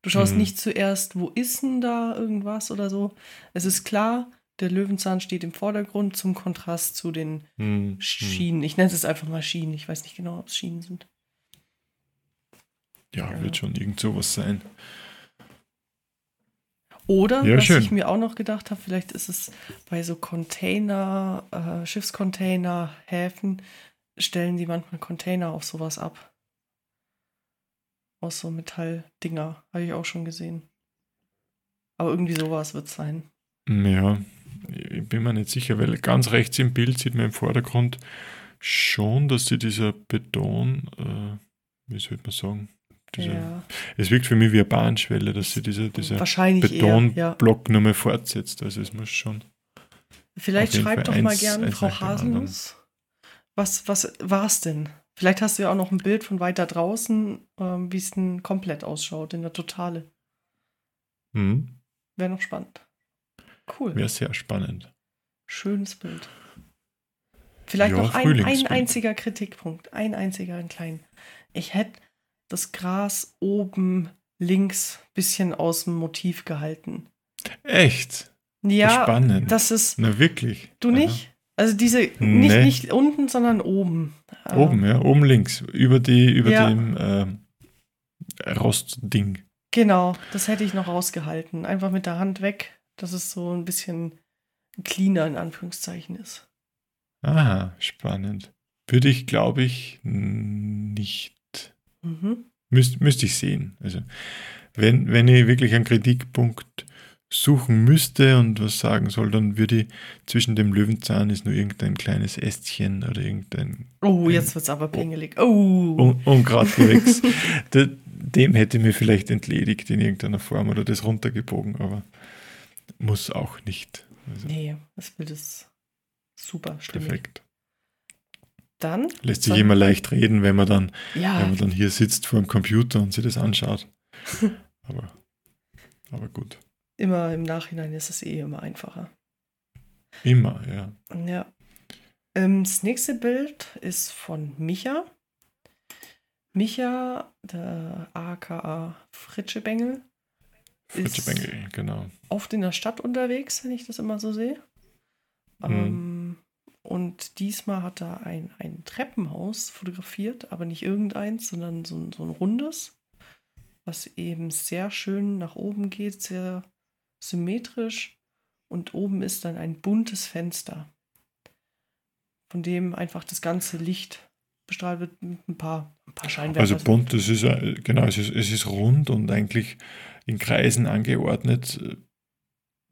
Du schaust Mhm. nicht zuerst, wo ist denn da irgendwas oder so. Es ist klar, der Löwenzahn steht im Vordergrund zum Kontrast zu den Hm, hm. Schienen. Ich nenne es einfach mal Schienen. Ich weiß nicht genau, ob es Schienen sind. Ja, Ja. wird schon irgend sowas sein. Oder, Ja, was schön. ich mir auch noch gedacht habe, vielleicht ist es bei so Container, äh, Schiffscontainer, Häfen, stellen die manchmal Container auf sowas ab. Aus so Metalldinger. Habe ich auch schon gesehen. Aber irgendwie sowas wird es sein. Ja, ich bin mir nicht sicher, weil ganz rechts im Bild sieht man im Vordergrund schon, dass sie dieser Beton, äh, wie soll man sagen, dieser, Ja, es wirkt für mich wie eine Bahnschwelle, dass sie dieser, dieser wahrscheinlich eher. Ja. Betonblock nur mehr fortsetzt. Also es muss schon. Vielleicht schreibt doch mal gerne Frau. Haselnuss. Was, was war es denn? Vielleicht hast du ja auch noch ein Bild von weiter draußen, ähm, wie es denn komplett ausschaut, in der Totale. Hm, Wäre noch spannend. Cool. Wäre sehr spannend. Schönes Bild. Vielleicht Ja, noch ein, ein einziger Kritikpunkt. Ein einziger, ein kleinen. Ich hätte das Gras oben links bisschen aus dem Motiv gehalten. Echt? Ja, spannend. das ist. Na wirklich. Du Aha. nicht? Also diese, nicht, Nee. nicht unten, sondern oben. Ähm, Oben, ja, oben links, über die, über Ja. dem ähm, Rostding. Genau, das hätte ich noch rausgehalten. Einfach mit der Hand weg, dass es so ein bisschen cleaner in Anführungszeichen ist. Aha, spannend. Würde ich, glaube ich, nicht. Mhm. Müsst, müsste ich sehen. Also, wenn, wenn ich wirklich einen Kritikpunkt suchen müsste und was sagen soll, dann würde ich zwischen dem Löwenzahn ist nur irgendein kleines Ästchen oder irgendein Oh, jetzt wird's aber pingelig. Oh. Un Ungratgewächs. De, dem hätte ich mir vielleicht entledigt in irgendeiner Form oder das runtergebogen, aber muss auch nicht. Also, Nee, das Bild ist super stimmig. perfekt. Dann, Lässt sich immer leicht reden, wenn man dann, ja, wenn man dann hier sitzt vor dem Computer und sich das anschaut. aber, aber gut. immer im Nachhinein ist es eh immer einfacher. Immer, ja. Ja. Ähm, das nächste Bild ist von Micha. Micha, der aka Fritschebengel, Ist- Bengel, genau. oft in der Stadt unterwegs, wenn ich das immer so sehe. Mhm. Ähm, und diesmal hat er ein, ein Treppenhaus fotografiert, aber nicht irgendeins, sondern so, ein- so ein rundes, was eben sehr schön nach oben geht, sehr symmetrisch. Und oben ist dann ein buntes Fenster, von dem einfach das ganze Licht bestrahlt wird mit ein paar, ein paar Scheinwerfer. Also bunt, das ist äh, genau, es ist, es ist rund und eigentlich in Kreisen angeordnet.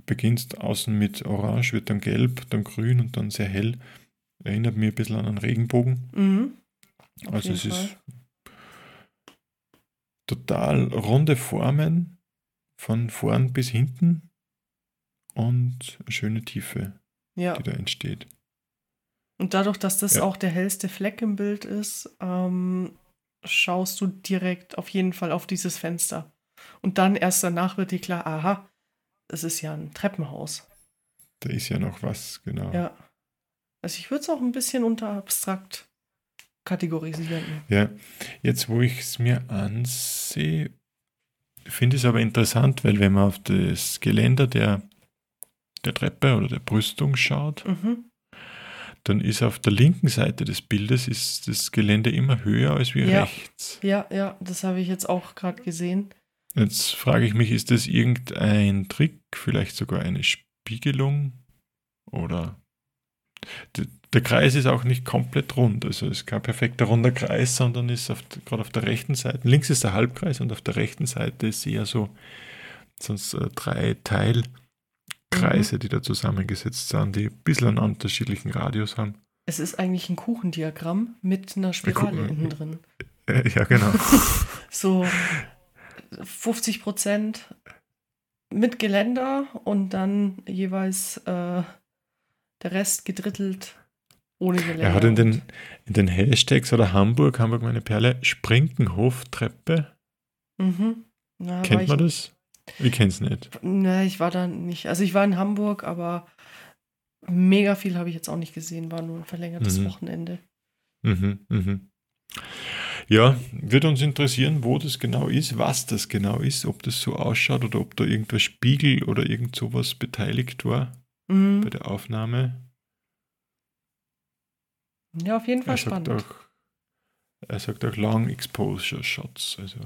Beginnst außen mit Orange, wird dann gelb, dann grün und dann sehr hell. Erinnert mich ein bisschen an einen Regenbogen. Mhm. Also es Fall. ist total runde Formen von vorn bis hinten und eine schöne Tiefe, Ja. die da entsteht. Und dadurch, dass das Ja. auch der hellste Fleck im Bild ist, ähm, schaust du direkt auf jeden Fall auf dieses Fenster. Und dann erst danach wird dir klar, aha, es ist ja ein Treppenhaus. Da ist ja noch was, genau. Ja. Also ich würde es auch ein bisschen unter abstrakt kategorisieren. Ja, jetzt wo ich es mir ansehe, finde ich es aber interessant, weil wenn man auf das Geländer der, der Treppe oder der Brüstung schaut, Mhm. dann ist auf der linken Seite des Bildes ist das Gelände immer höher als wie Ja. rechts. Ja, ja, das habe ich jetzt auch gerade gesehen. Jetzt frage ich mich, ist das irgendein Trick, vielleicht sogar eine Spiegelung oder der Kreis ist auch nicht komplett rund. Also es ist kein perfekter runder Kreis, sondern ist auf, gerade auf der rechten Seite. Links ist der Halbkreis und auf der rechten Seite ist eher so sonst äh, drei Teilkreise, mhm. die da zusammengesetzt sind, die ein bisschen einen unterschiedlichen Radius haben. Es ist eigentlich ein Kuchendiagramm mit einer Spirale innen drin. Äh, ja, genau. so 50 Prozent mit Geländer und dann jeweils äh, der Rest gedrittelt ohne Geländer. Er hat in den, in den Hashtags oder Hamburg, Hamburg meine Perle, Sprinkenhof-Treppe. Mhm. Na, Kennt man ich, das? Ich kenne es nicht. Ne, ich war da nicht. Also ich war in Hamburg, aber mega viel habe ich jetzt auch nicht gesehen, war nur ein verlängertes mhm. Wochenende. Mhm, mhm. Ja, würde uns interessieren, wo das genau ist, was das genau ist, ob das so ausschaut oder ob da irgendwas Spiegel oder irgend sowas beteiligt war mhm. bei der Aufnahme. Ja, auf jeden Fall er spannend. Auch, er sagt auch Long Exposure Shots. Also,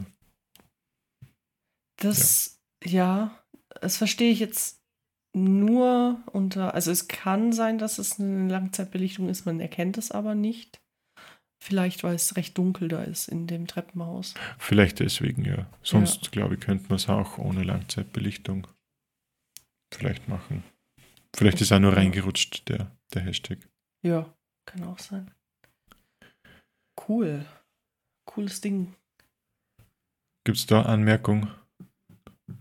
das, ja. ja, das verstehe ich jetzt nur unter, also es kann sein, dass es eine Langzeitbelichtung ist, man erkennt es aber nicht. Vielleicht, weil es recht dunkel da ist in dem Treppenhaus. Vielleicht deswegen, ja. Sonst, ja. glaube ich, könnte man es auch ohne Langzeitbelichtung vielleicht machen. Vielleicht ist auch nur reingerutscht, der, der Hashtag. Ja, kann auch sein. Cool. Cooles Ding. Gibt es da Anmerkungen?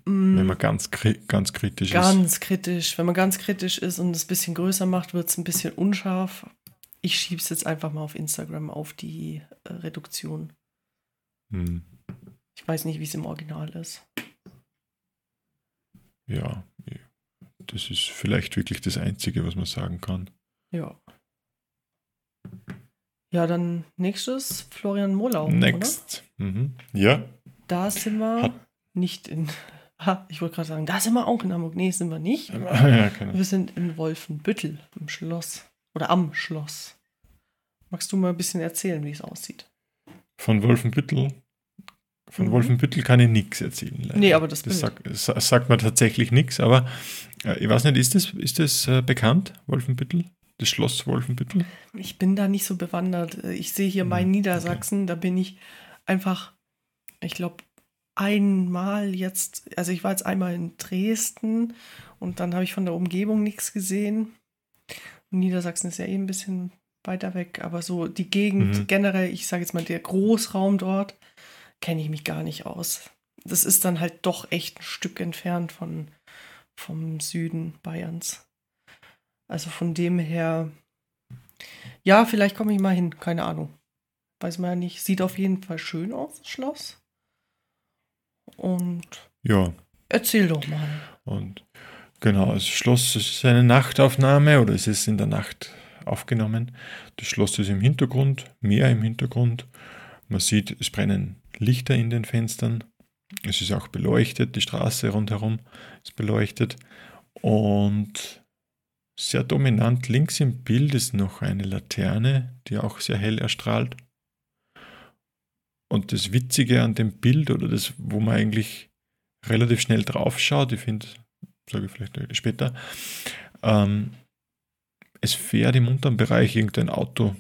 Mm. Wenn man ganz, ganz kritisch ganz ist. Ganz kritisch. Wenn man ganz kritisch ist und es ein bisschen größer macht, wird es ein bisschen unscharf. Ich schiebe es jetzt einfach mal auf Instagram auf die äh, Reduktion. Hm. Ich weiß nicht, wie es im Original ist. Ja, das ist vielleicht wirklich das Einzige, was man sagen kann. Ja. Ja, dann nächstes Florian Molau. Next. Mhm. Ja. Da sind wir Hat nicht in. Ha, ich wollte gerade sagen, da sind wir auch in Hamburg. Nee, sind wir nicht. Ja, wir sind in Wolfenbüttel im Schloss. Oder am Schloss. Magst du mal ein bisschen erzählen, wie es aussieht? Von Wolfenbüttel? Von mhm. Wolfenbüttel kann ich nichts erzählen. Leider. Nee, aber das, das sagt, sagt man tatsächlich nichts. Aber äh, ich weiß nicht, ist das, ist das äh, bekannt, Wolfenbüttel? Das Schloss Wolfenbüttel? Ich bin da nicht so bewandert. Ich sehe hier mhm. Niedersachsen, okay. da bin ich einfach, ich glaube, einmal jetzt, also ich war jetzt einmal in Dresden und dann habe ich von der Umgebung nichts gesehen. Niedersachsen ist ja eh ein bisschen weiter weg, aber so die Gegend mhm. generell, ich sage jetzt mal der Großraum dort, kenne ich mich gar nicht aus. Das ist dann halt doch echt ein Stück entfernt von, vom Süden Bayerns. Also von dem her, ja, vielleicht komme ich mal hin, keine Ahnung. Weiß man ja nicht. Sieht auf jeden Fall schön aus, das Schloss. Und ja. erzähl doch mal. Und genau, das Schloss ist eine Nachtaufnahme oder es ist in der Nacht aufgenommen. Das Schloss ist im Hintergrund, Meer im Hintergrund. Man sieht, es brennen Lichter in den Fenstern. Es ist auch beleuchtet, die Straße rundherum ist beleuchtet. Und sehr dominant links im Bild ist noch eine Laterne, die auch sehr hell erstrahlt. Und das Witzige an dem Bild oder das, wo man eigentlich relativ schnell drauf schaut, ich finde, sage ich vielleicht später, ähm, es fährt im unteren Bereich irgendein Auto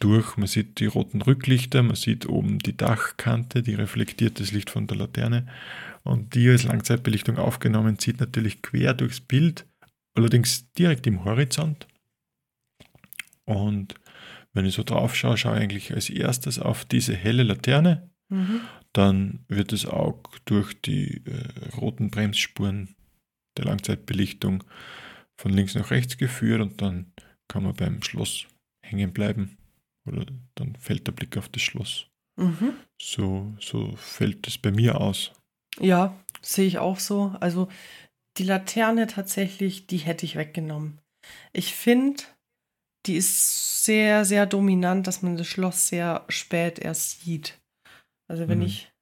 durch. Man sieht die roten Rücklichter, man sieht oben die Dachkante, die reflektiert das Licht von der Laterne. Und die als Langzeitbelichtung aufgenommen, zieht natürlich quer durchs Bild, allerdings direkt im Horizont. Und wenn ich so drauf schaue, schaue ich eigentlich als erstes auf diese helle Laterne. Mhm. Dann wird das Auge durch die äh, roten Bremsspuren der Langzeitbelichtung von links nach rechts geführt und dann kann man beim Schloss hängen bleiben oder dann fällt der Blick auf das Schloss. Mhm. So, so fällt es bei mir aus. Ja, sehe ich auch so. Also die Laterne tatsächlich, die hätte ich weggenommen. Ich finde, die ist sehr, sehr dominant, dass man das Schloss sehr spät erst sieht. Also wenn mhm. ich,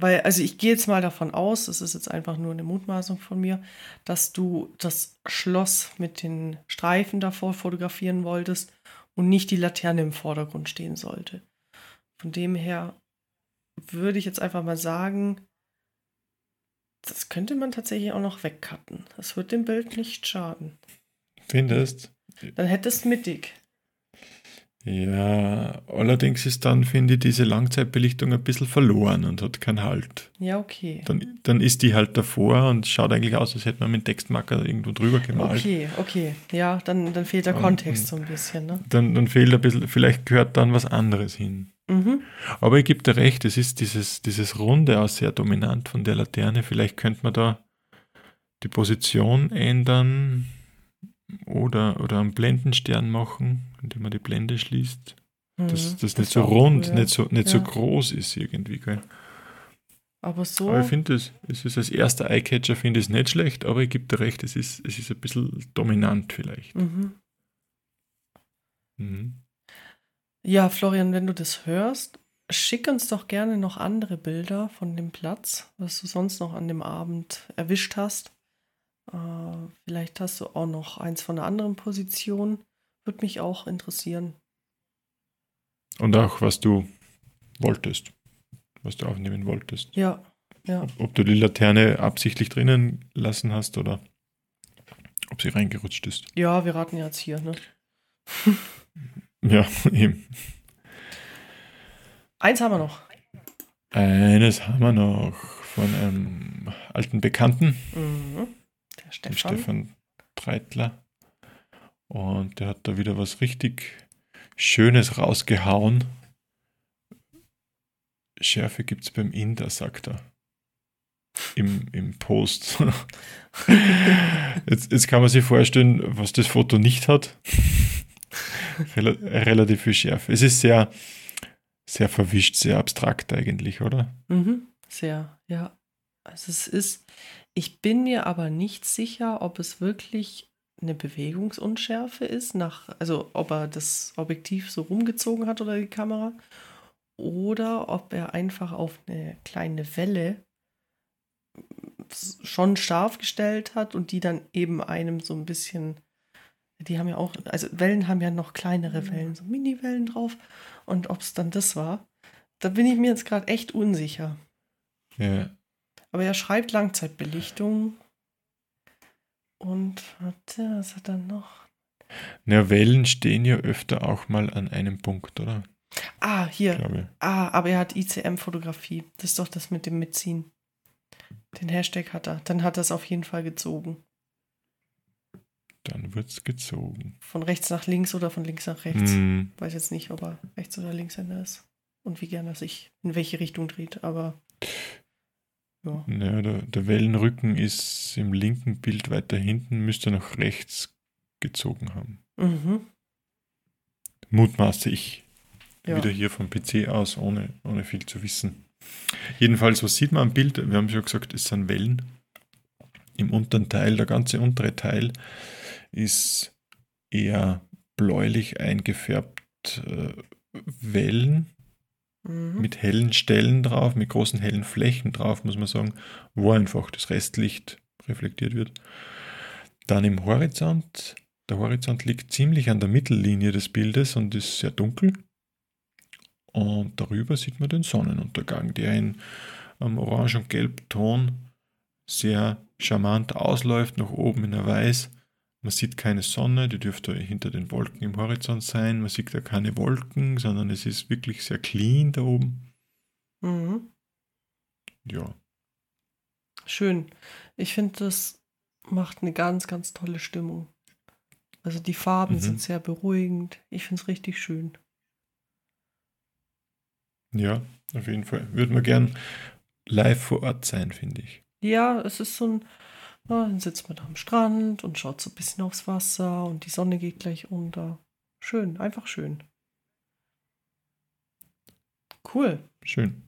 weil, also ich gehe jetzt mal davon aus, das ist jetzt einfach nur eine Mutmaßung von mir, dass du das Schloss mit den Streifen davor fotografieren wolltest und nicht die Laterne im Vordergrund stehen sollte. Von dem her würde ich jetzt einfach mal sagen, das könnte man tatsächlich auch noch wegcutten. Das wird dem Bild nicht schaden. Findest? Dann hättest du mittig. Ja, allerdings ist dann, finde ich, diese Langzeitbelichtung ein bisschen verloren und hat keinen Halt. Ja, okay. Dann, dann ist die halt davor und schaut eigentlich aus, als hätte man mit dem Textmarker irgendwo drüber gemalt. Okay, okay. Ja, dann, dann fehlt der Und- Kontext so ein bisschen, ne? Dann, dann fehlt ein bisschen, vielleicht gehört dann was anderes hin. Mhm. Aber ich gebe dir recht, es ist dieses, dieses Runde auch sehr dominant von der Laterne. Vielleicht könnte man da die Position ändern oder, oder einen Blendenstern machen, indem man die Blende schließt. Dass Mhm. das nicht so rund, cool, ja. nicht, so, nicht so Ja. groß ist irgendwie. Gell? Aber so. Aber ich finde, es es ist als erster Eyecatcher finde ich es nicht schlecht, aber ich gebe dir recht, es ist, es ist ein bisschen dominant vielleicht. mhm. Mhm. Ja, Florian, wenn du das hörst, schick uns doch gerne noch andere Bilder von dem Platz, was du sonst noch an dem Abend erwischt hast. Äh, vielleicht hast du auch noch eins von einer anderen Position. Würde mich auch interessieren. Und auch, was du wolltest, was du aufnehmen wolltest. Ja, ja. Ob, ob du die Laterne absichtlich drinnen lassen hast oder ob sie reingerutscht ist. Ja, wir raten jetzt hier, ne? Ja, eben. Eins haben wir noch. Eines haben wir noch von einem alten Bekannten, Mhm. Der Stefan. Stefan Treitler. Und der hat da wieder was richtig Schönes rausgehauen. Schärfe gibt es beim Inder, sagt er. Im, im Post. jetzt, jetzt kann man sich vorstellen, was das Foto nicht hat. Rel relativ viel Schärfe. Es ist sehr, sehr verwischt, sehr abstrakt eigentlich, oder? Mhm. Sehr, ja. Also es ist, ich bin mir aber nicht sicher, ob es wirklich eine Bewegungsunschärfe ist, nach, also ob er das Objektiv so rumgezogen hat oder die Kamera, oder ob er einfach auf eine kleine Welle schon scharf gestellt hat und die dann eben einem so ein bisschen, die haben ja auch, also Wellen haben ja noch kleinere Wellen, so Mini-Wellen drauf. Und ob es dann das war, da bin ich mir jetzt gerade echt unsicher. Ja. Aber er schreibt Langzeitbelichtung. Und warte, was hat er noch? Na, Wellen stehen ja öfter auch mal an einem Punkt, oder? Ah, hier. Ah, aber er hat ICM-Fotografie. Das ist doch das mit dem Mitziehen. Den Hashtag hat er. Dann hat er es auf jeden Fall gezogen. Dann wird's gezogen. Von rechts nach links oder von links nach rechts. Hm, Weiß jetzt nicht, ob er rechts oder linkshänder ist. Und wie gern er sich in welche Richtung dreht. Aber ja. na, der, der Wellenrücken ist im linken Bild weiter hinten, müsste nach rechts gezogen haben. Mhm. Mutmaße ich. Ja. Wieder hier vom PC aus, ohne, ohne viel zu wissen. Jedenfalls, was sieht man am Bild? Wir haben schon gesagt, es sind Wellen. Im unteren Teil, der ganze untere Teil ist eher bläulich eingefärbt äh, Wellen Mhm. mit hellen Stellen drauf, mit großen hellen Flächen drauf, muss man sagen, wo einfach das Restlicht reflektiert wird. Dann im Horizont, der Horizont liegt ziemlich an der Mittellinie des Bildes und ist sehr dunkel. Und darüber sieht man den Sonnenuntergang, der in einem Orange- und Gelbton sehr charmant ausläuft, nach oben in der Weiß. Man sieht keine Sonne, die dürfte hinter den Wolken im Horizont sein. Man sieht da keine Wolken, sondern es ist wirklich sehr clean da oben. Mhm. Ja, Schön. Ich finde, das macht eine ganz, ganz tolle Stimmung. Also die Farben Mhm. sind sehr beruhigend. Ich finde es richtig schön. ja, auf jeden Fall. Würde man gern live vor Ort sein, finde ich. Ja, es ist so ein, na, dann sitzt man da am Strand und schaut so ein bisschen aufs Wasser und die Sonne geht gleich unter. Schön, einfach schön. Cool. Schön,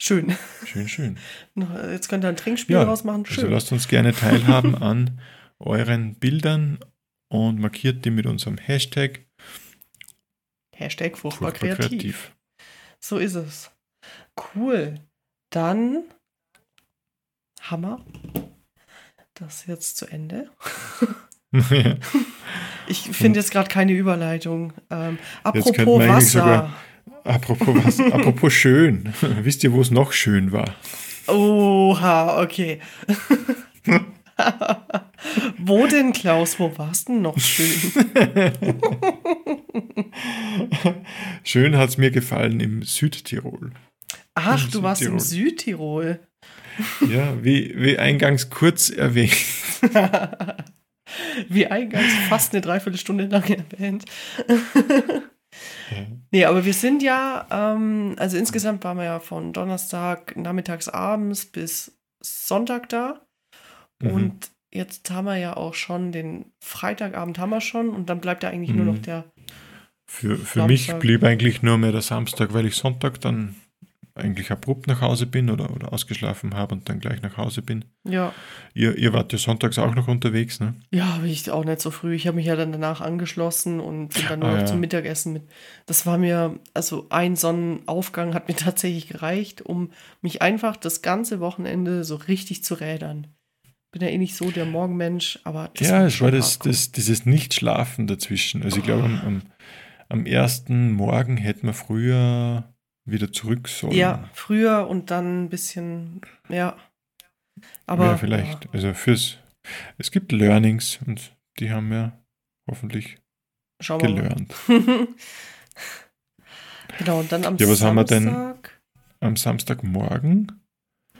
Schön. schön, schön. Na, Jetzt könnt ihr ein Trinkspiel Ja, rausmachen. Also Schön. lasst uns gerne teilhaben an euren Bildern und markiert die mit unserem Hashtag Hashtag furchtbar Furchtbar kreativ. kreativ. So ist es. Cool. Dann Hammer. Das jetzt zu Ende. Ich finde jetzt gerade keine Überleitung. Ähm, apropos Wasser. sogar- apropos, was, apropos schön. Wisst ihr, wo es noch schön war? Oha, okay. wo denn, Klaus? Wo warst denn noch schön? schön hat es mir gefallen im Südtirol. Ach, Im du warst im Südtirol. Ja, wie, wie eingangs kurz erwähnt. wie eingangs fast eine Dreiviertelstunde lang erwähnt. Nee, aber wir sind ja, ähm, also insgesamt waren wir ja von Donnerstag nachmittags abends bis Sonntag da. Mhm. Und jetzt haben wir ja auch schon den Freitagabend haben wir schon und dann bleibt ja eigentlich mhm. nur noch der. Für, für mich blieb eigentlich nur mehr der Samstag, weil ich Sonntag dann eigentlich abrupt nach Hause bin oder, oder ausgeschlafen habe und dann gleich nach Hause bin. Ja. Ihr, ihr wart ja sonntags auch noch unterwegs, ne? Ja, aber ich auch nicht so früh. Ich habe mich ja dann danach angeschlossen und bin dann nur ah, noch ja. zum Mittagessen mit. Das war mir, also ein Sonnenaufgang hat mir tatsächlich gereicht, um mich einfach das ganze Wochenende so richtig zu rädern. Bin ja eh nicht so der Morgenmensch, aber. ja, es war das, das, dieses Nicht-Schlafen dazwischen. Also ich glaube, am, am, am ersten Morgen hätten wir früher wieder zurück sollen. Ja, früher und dann ein bisschen, ja. Aber. Ja, vielleicht. Ja. Also fürs. Es gibt Learnings und die haben wir hoffentlich Schauen gelernt. genau, und dann am ja, was Samstag. haben wir denn am Samstagmorgen?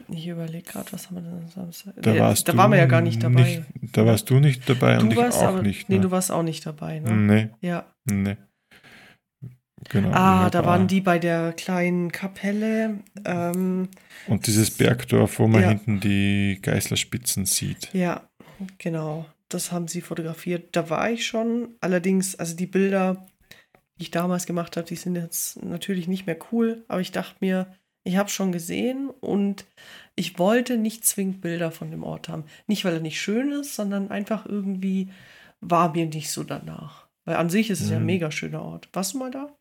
Ich überlege gerade, was haben wir denn am Samstag? Da, warst da waren wir ja gar nicht dabei. Nicht, da warst du nicht dabei du und ich auch aber, nicht. Ne? Nee, du warst auch nicht dabei, ne? Nee. Ja. Nee. Genau. Ah, da waren die bei der kleinen Kapelle. Ähm, und dieses Bergdorf, wo man ja. hinten die Geißlerspitzen sieht. Ja, genau. Das haben sie fotografiert. Da war ich schon. Allerdings, also die Bilder, die ich damals gemacht habe, die sind jetzt natürlich nicht mehr cool. Aber ich dachte mir, ich habe schon gesehen und ich wollte nicht zwingend Bilder von dem Ort haben. Nicht, weil er nicht schön ist, sondern einfach irgendwie war mir nicht so danach. Weil an sich ist es mhm. ja ein mhm. mega schöner Ort. Warst du mal da?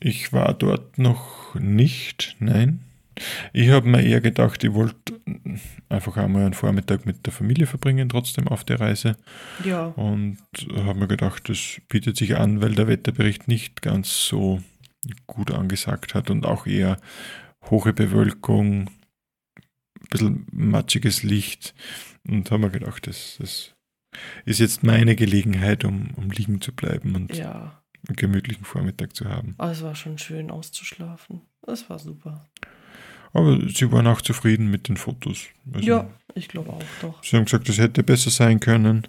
Ich war dort noch nicht, nein. Ich habe mir eher gedacht, ich wollte einfach einmal einen Vormittag mit der Familie verbringen, trotzdem auf der Reise. Ja. Und habe mir gedacht, das bietet sich an, weil der Wetterbericht nicht ganz so gut angesagt hat und auch eher hohe Bewölkung, ein bisschen matschiges Licht. Und habe mir gedacht, das, das ist jetzt meine Gelegenheit, um, um liegen zu bleiben und ja einen gemütlichen Vormittag zu haben. Aber es war schon schön auszuschlafen. Das war super. Aber sie waren auch zufrieden mit den Fotos. Also, ja, ich glaube auch doch. Sie haben gesagt, es hätte besser sein können,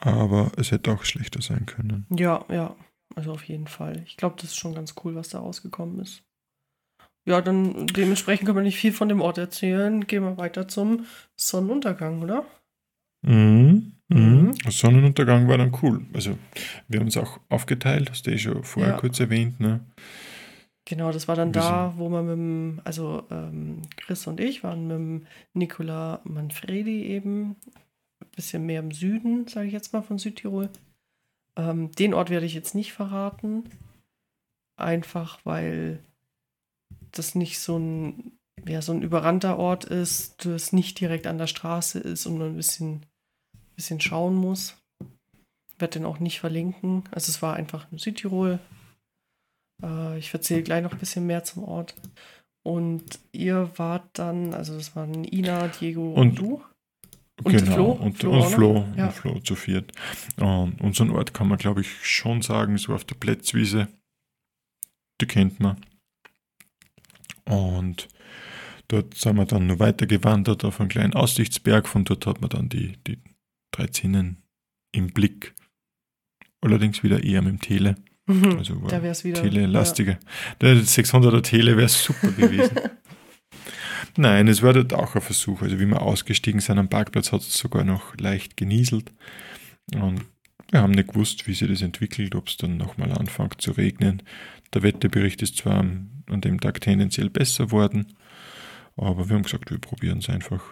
aber es hätte auch schlechter sein können. Ja, ja, also auf jeden Fall. Ich glaube, das ist schon ganz cool, was da rausgekommen ist. Ja, dann dementsprechend können wir nicht viel von dem Ort erzählen. Gehen wir weiter zum Sonnenuntergang, oder? Mhm. Mhm. Der Sonnenuntergang war dann cool. Also wir haben uns auch aufgeteilt, hast du eh schon vorher ja. kurz erwähnt. Ne? Genau, das war dann wir da, wo man mit dem, also ähm, Chris und ich waren mit dem Nicola Manfredi eben ein bisschen mehr im Süden, sage ich jetzt mal, von Südtirol. Ähm, den Ort werde ich jetzt nicht verraten. Einfach weil das nicht so ein, ja, so ein überrannter Ort ist, das nicht direkt an der Straße ist und man ein bisschen bisschen schauen muss. Ich werde den auch nicht verlinken. Also es war einfach in Südtirol. Äh, ich erzähle gleich noch ein bisschen mehr zum Ort. Und ihr wart dann, also das waren Ina, Diego und, und du. Und genau, Flo. Und Flo, und Flo, ja. und Flo zu viert. Und unseren Ort kann man, glaube ich, schon sagen, so auf der Plätzwiese. Die kennt man. Und dort sind wir dann noch weiter gewandert auf einen kleinen Aussichtsberg. Von dort hat man dann die, die 13 im Blick. Allerdings wieder eher mit dem Tele. Mhm, also da wäre es wieder. Tele-lastiger. Ja. Der 600er Tele wäre super gewesen. Nein, es war dort auch ein Versuch. Also, wie wir ausgestiegen sind am Parkplatz, hat es sogar noch leicht genieselt. Und wir haben nicht gewusst, wie sich das entwickelt, ob es dann nochmal anfängt zu regnen. Der Wetterbericht ist zwar an dem Tag tendenziell besser worden, aber wir haben gesagt, wir probieren es einfach.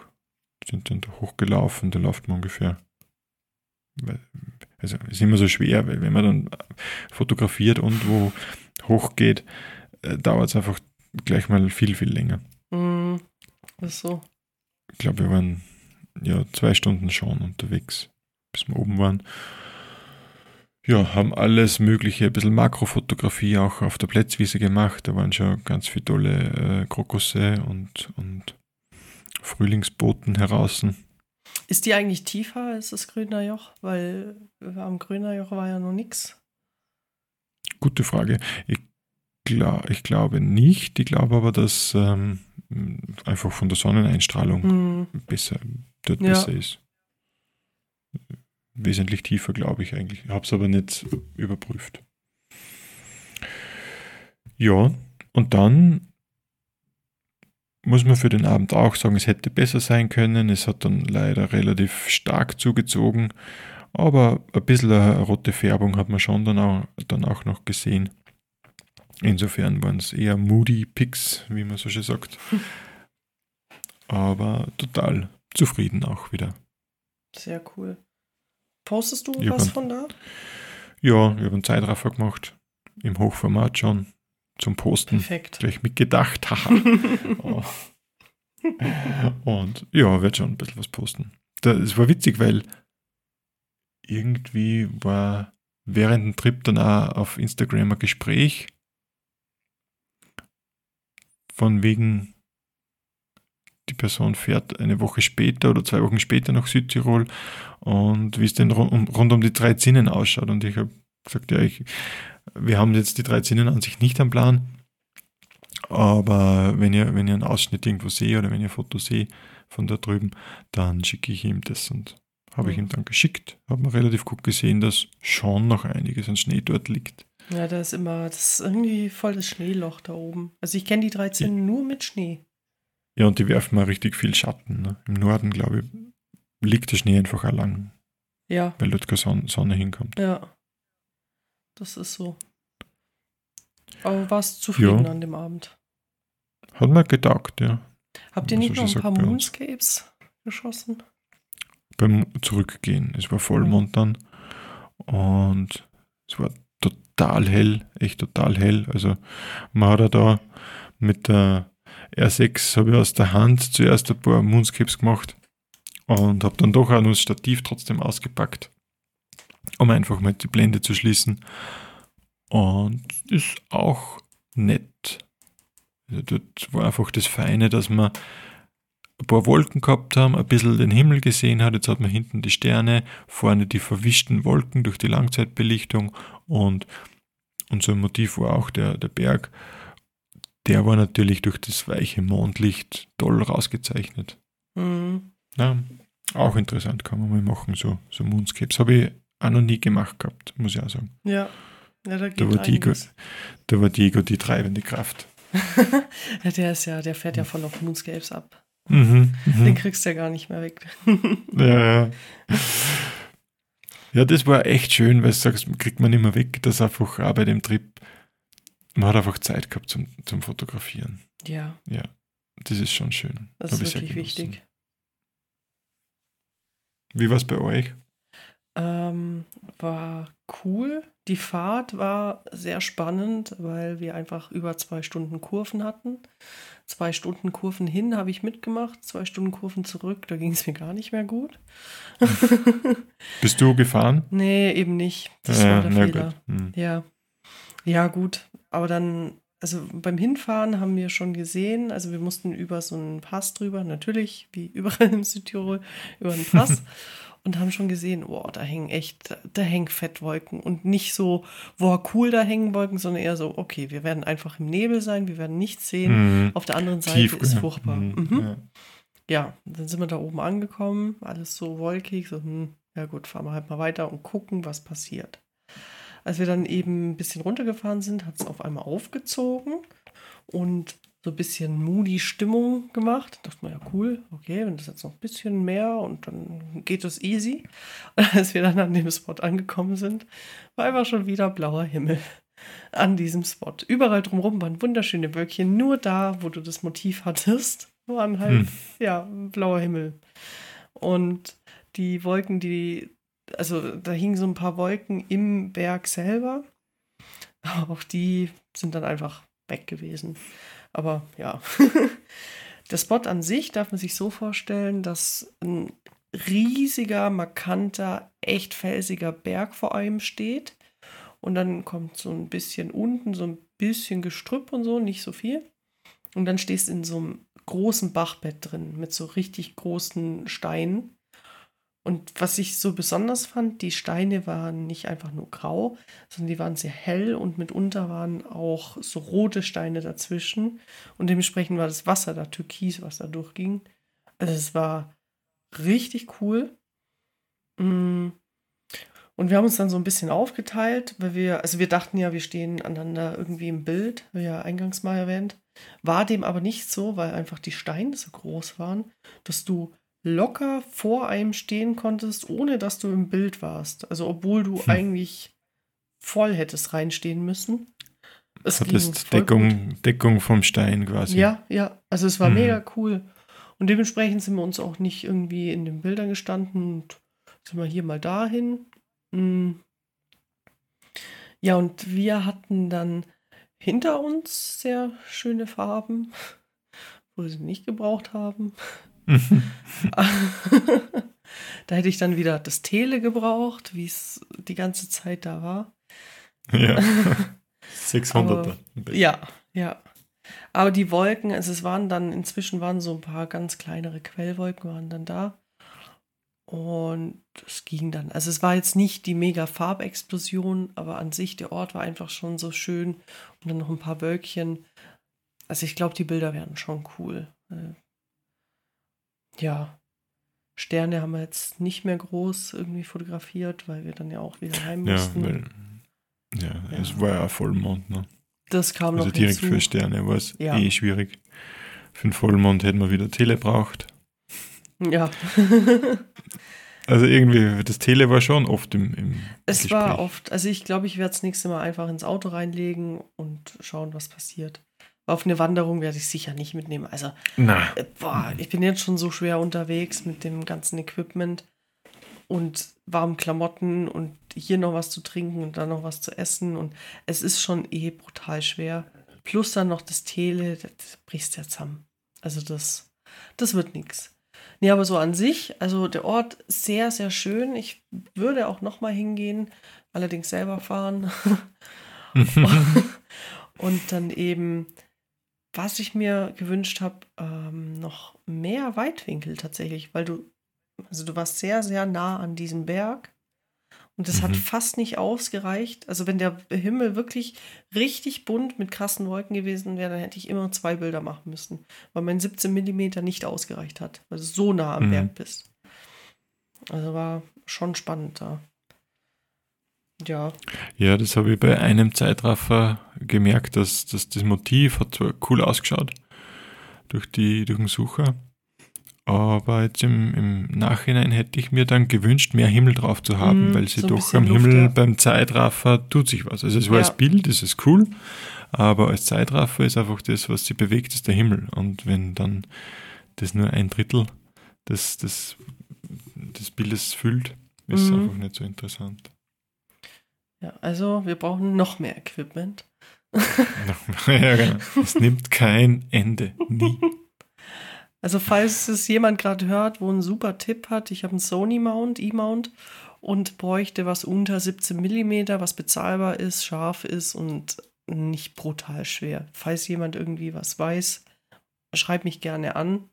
Sind dann da hochgelaufen, da läuft man ungefähr also ist immer so schwer, weil wenn man dann fotografiert und wo hochgeht, äh, dauert es einfach gleich mal viel, viel länger. Mm, ist so. Ich glaube, wir waren ja zwei Stunden schon unterwegs, bis wir oben waren. Ja, haben alles Mögliche, ein bisschen Makrofotografie auch auf der Plätzwiese gemacht. Da waren schon ganz viele tolle äh, Krokusse und, und Frühlingsboten heraus. Ist die eigentlich tiefer als das Grüner Joch? Weil am Grüner Joch war ja noch nichts. Gute Frage. Ich, glaub, ich glaube nicht. Ich glaube aber, dass ähm, einfach von der Sonneneinstrahlung Hm. besser, dort Ja. besser ist. Wesentlich tiefer, glaube ich eigentlich. Ich habe es aber nicht überprüft. Ja, und dann muss man für den Abend auch sagen, es hätte besser sein können. Es hat dann leider relativ stark zugezogen, aber ein bisschen eine rote Färbung hat man schon dann auch, dann auch noch gesehen. Insofern waren es eher moody Picks, wie man so schön sagt. Aber total zufrieden auch wieder. Sehr cool. Postest du Ja, was von da? Ja, ich habe einen Zeitraffer gemacht, im Hochformat schon, zum Posten. Perfekt. Gleich mitgedacht. Oh. Und ja, werde schon ein bisschen was posten. Es war witzig, weil irgendwie war während dem Trip dann auch auf Instagram ein Gespräch von wegen, die Person fährt eine Woche später oder zwei Wochen später nach Südtirol und wie es denn rund um, rund um die drei Zinnen ausschaut. Und ich habe gesagt, ja, ich, wir haben jetzt die drei Zinnen an sich nicht am Plan, aber wenn ihr, wenn ihr einen Ausschnitt irgendwo seht oder wenn ihr ein Foto seht von da drüben, dann schicke ich ihm das und habe ich Mhm. ihm dann geschickt. Habe man relativ gut gesehen, dass schon noch einiges an Schnee dort liegt. Ja, da ist immer, das ist irgendwie voll das Schneeloch da oben. Also ich kenne die 13 nur mit Schnee. Ja, und die werfen mal richtig viel Schatten. Ne? Im Norden, glaube ich, liegt der Schnee einfach lang, Ja, weil dort keine Son Sonne hinkommt. ja. Das ist so. Aber warst zufrieden Ja. an dem Abend? Hat mir getaugt, ja. Habt ihr nicht noch ein paar sagt bei uns. Moonscapes geschossen? beim Zurückgehen. Es war Vollmond dann und es war total hell, echt total hell. Also man hat ja da mit der R6 habe ich aus der Hand zuerst ein paar Moonscapes gemacht und habe dann doch auch noch das Stativ trotzdem ausgepackt, um einfach mal die Blende zu schließen. Und ist auch nett. Also dort war einfach das Feine, dass man ein paar Wolken gehabt haben, ein bisschen den Himmel gesehen hat. Jetzt hat man hinten die Sterne, vorne die verwischten Wolken durch die Langzeitbelichtung und unser Motiv war auch der, der Berg. Der war natürlich durch das weiche Mondlicht toll rausgezeichnet. Mhm. Ja, auch interessant, kann man mal machen, so, so Moonscapes. Habe ich auch noch nie gemacht gehabt, muss ich auch sagen. Ja. Ja, da Da war, Diego, da war Diego die treibende Kraft. der ist ja, der fährt ja voll auf Moonscapes ab. Mhm, Den mhm. kriegst du ja gar nicht mehr weg. Ja, ja. Ja, das war echt schön, weil du sagst, kriegt man nicht mehr weg, dass einfach auch bei dem Trip, man hat einfach Zeit gehabt zum, zum Fotografieren. ja, Ja, das ist schon schön. das Hab ist wirklich wichtig. Wie war es bei euch? Ähm, war cool. Die Fahrt war sehr spannend, weil wir einfach über zwei Stunden Kurven hatten. Zwei Stunden Kurven hin habe ich mitgemacht, zwei Stunden Kurven zurück, da ging es mir gar nicht mehr gut. Bist du gefahren? nee, eben nicht. Das Ja, war der na Fehler. Hm. Ja. Ja, gut. Aber dann, also beim Hinfahren haben wir schon gesehen, also wir mussten über so einen Pass drüber, natürlich, wie überall im Südtirol, über einen Pass. und haben schon gesehen, boah, da hängen echt, da hängen Fettwolken. Und nicht so, boah, cool, da hängen Wolken, sondern eher so, okay, wir werden einfach im Nebel sein, wir werden nichts sehen. Mhm. Auf der anderen Seite Tief, ist gell? furchtbar. Mhm, Mhm. ja. Ja, dann sind wir da oben angekommen, alles so wolkig, so, hm, ja gut, fahren wir halt mal weiter und gucken, was passiert. Als wir dann eben ein bisschen runtergefahren sind, hat es auf einmal aufgezogen und so ein bisschen moody Stimmung gemacht. Da dachte man, ja cool, okay, wenn das jetzt noch ein bisschen mehr und dann geht das easy. Und als wir dann an dem Spot angekommen sind, war einfach schon wieder blauer Himmel an diesem Spot. Überall drumherum waren wunderschöne Wölkchen, nur da, wo du das Motiv hattest, waren halt Hm. ja, blauer Himmel. Und die Wolken, die, also da hingen so ein paar Wolken im Berg selber. Aber auch die sind dann einfach weg gewesen. Aber ja. Der Spot an sich darf man sich so vorstellen, dass ein riesiger, markanter, echt felsiger Berg vor einem steht. Und dann kommt so ein bisschen unten, so ein bisschen Gestrüpp und so, nicht so viel. Und dann stehst du in so einem großen Bachbett drin mit so richtig großen Steinen. Und was ich so besonders fand, die Steine waren nicht einfach nur grau, sondern die waren sehr hell und mitunter waren auch so rote Steine dazwischen. Und dementsprechend war das Wasser da türkis, was da durchging. Also es war richtig cool. Mm. Und wir haben uns dann so ein bisschen aufgeteilt, weil wir, also wir dachten ja, wir stehen aneinander irgendwie im Bild, wie ja eingangs mal erwähnt. War dem aber nicht so, weil einfach die Steine so groß waren, dass du locker vor einem stehen konntest, ohne dass du im Bild warst. Also obwohl du hm. eigentlich voll hättest reinstehen müssen. Es Hattest Deckung, Deckung vom Stein quasi. Ja, ja. Also es war mhm. mega cool. Und dementsprechend sind wir uns auch nicht irgendwie in den Bildern gestanden und sind wir hier mal dahin. Hm. Ja, und wir hatten dann hinter uns sehr schöne Farben, wo wir sie nicht gebraucht haben. Da hätte ich dann wieder das Tele gebraucht, wie es die ganze Zeit da war. Ja. 600er. ja, ja. Aber die Wolken, also es waren dann, inzwischen waren so ein paar ganz kleinere Quellwolken waren dann da. Und es ging dann. Also es war jetzt nicht die mega Farbexplosion, aber an sich der Ort war einfach schon so schön. Und dann noch ein paar Wölkchen. Also ich glaube, die Bilder werden schon cool. Ja. Sterne haben wir jetzt nicht mehr groß irgendwie fotografiert, weil wir dann ja auch wieder heim mussten. Ja, weil, ja, ja. es war ja Vollmond, ne? Das kam also noch direkt hinzu. für Sterne war es ja. eh schwierig. Für einen Vollmond hätten wir wieder Tele braucht. Ja. also irgendwie, das Tele war schon oft im, im Es Gespräch. war oft. Also ich glaube, ich werde das nächste Mal einfach ins Auto reinlegen und schauen, was passiert. Auf eine Wanderung werde ich sicher nicht mitnehmen. Also, Na. Äh, boah, ich bin jetzt schon so schwer unterwegs mit dem ganzen Equipment und warmen Klamotten und hier noch was zu trinken und dann noch was zu essen. Und es ist schon eh brutal schwer. Plus dann noch das Tele, das brichst ja zusammen. Also das, das wird nichts. Nee, aber so an sich, also der Ort sehr, sehr schön. Ich würde auch nochmal hingehen, allerdings selber fahren. und dann eben, was ich mir gewünscht habe, ähm, noch mehr Weitwinkel tatsächlich, weil du also du warst sehr, sehr nah an diesem Berg. Und das mhm. hat fast nicht ausgereicht. Also wenn der Himmel wirklich richtig bunt mit krassen Wolken gewesen wäre, dann hätte ich immer zwei Bilder machen müssen, weil mein 17 Millimeter nicht ausgereicht hat, weil du so nah am mhm. Berg bist. Also war schon spannend da. Ja. Ja, das habe ich bei einem Zeitraffer gemerkt, dass, dass das Motiv hat zwar cool ausgeschaut durch, die, durch den Sucher, aber jetzt im, im, Nachhinein hätte ich mir dann gewünscht, mehr Himmel drauf zu haben, mm, weil sie so doch am Luft, Himmel ja. beim Zeitraffer tut sich was. Also es war ja. als Bild, ist es cool, aber als Zeitraffer ist einfach das, was sie bewegt, ist der Himmel. Und wenn dann das nur ein Drittel des, des, des Bildes füllt, ist es mm. einfach nicht so interessant. Ja, also wir brauchen noch mehr Equipment. ja, genau. Es nimmt kein Ende. Nie. Also falls es jemand gerade hört, wo einen super Tipp hat, ich habe einen Sony Mount, E-Mount und bräuchte was unter 17 mm, was bezahlbar ist, scharf ist und nicht brutal schwer. Falls jemand irgendwie was weiß, schreib mich gerne an.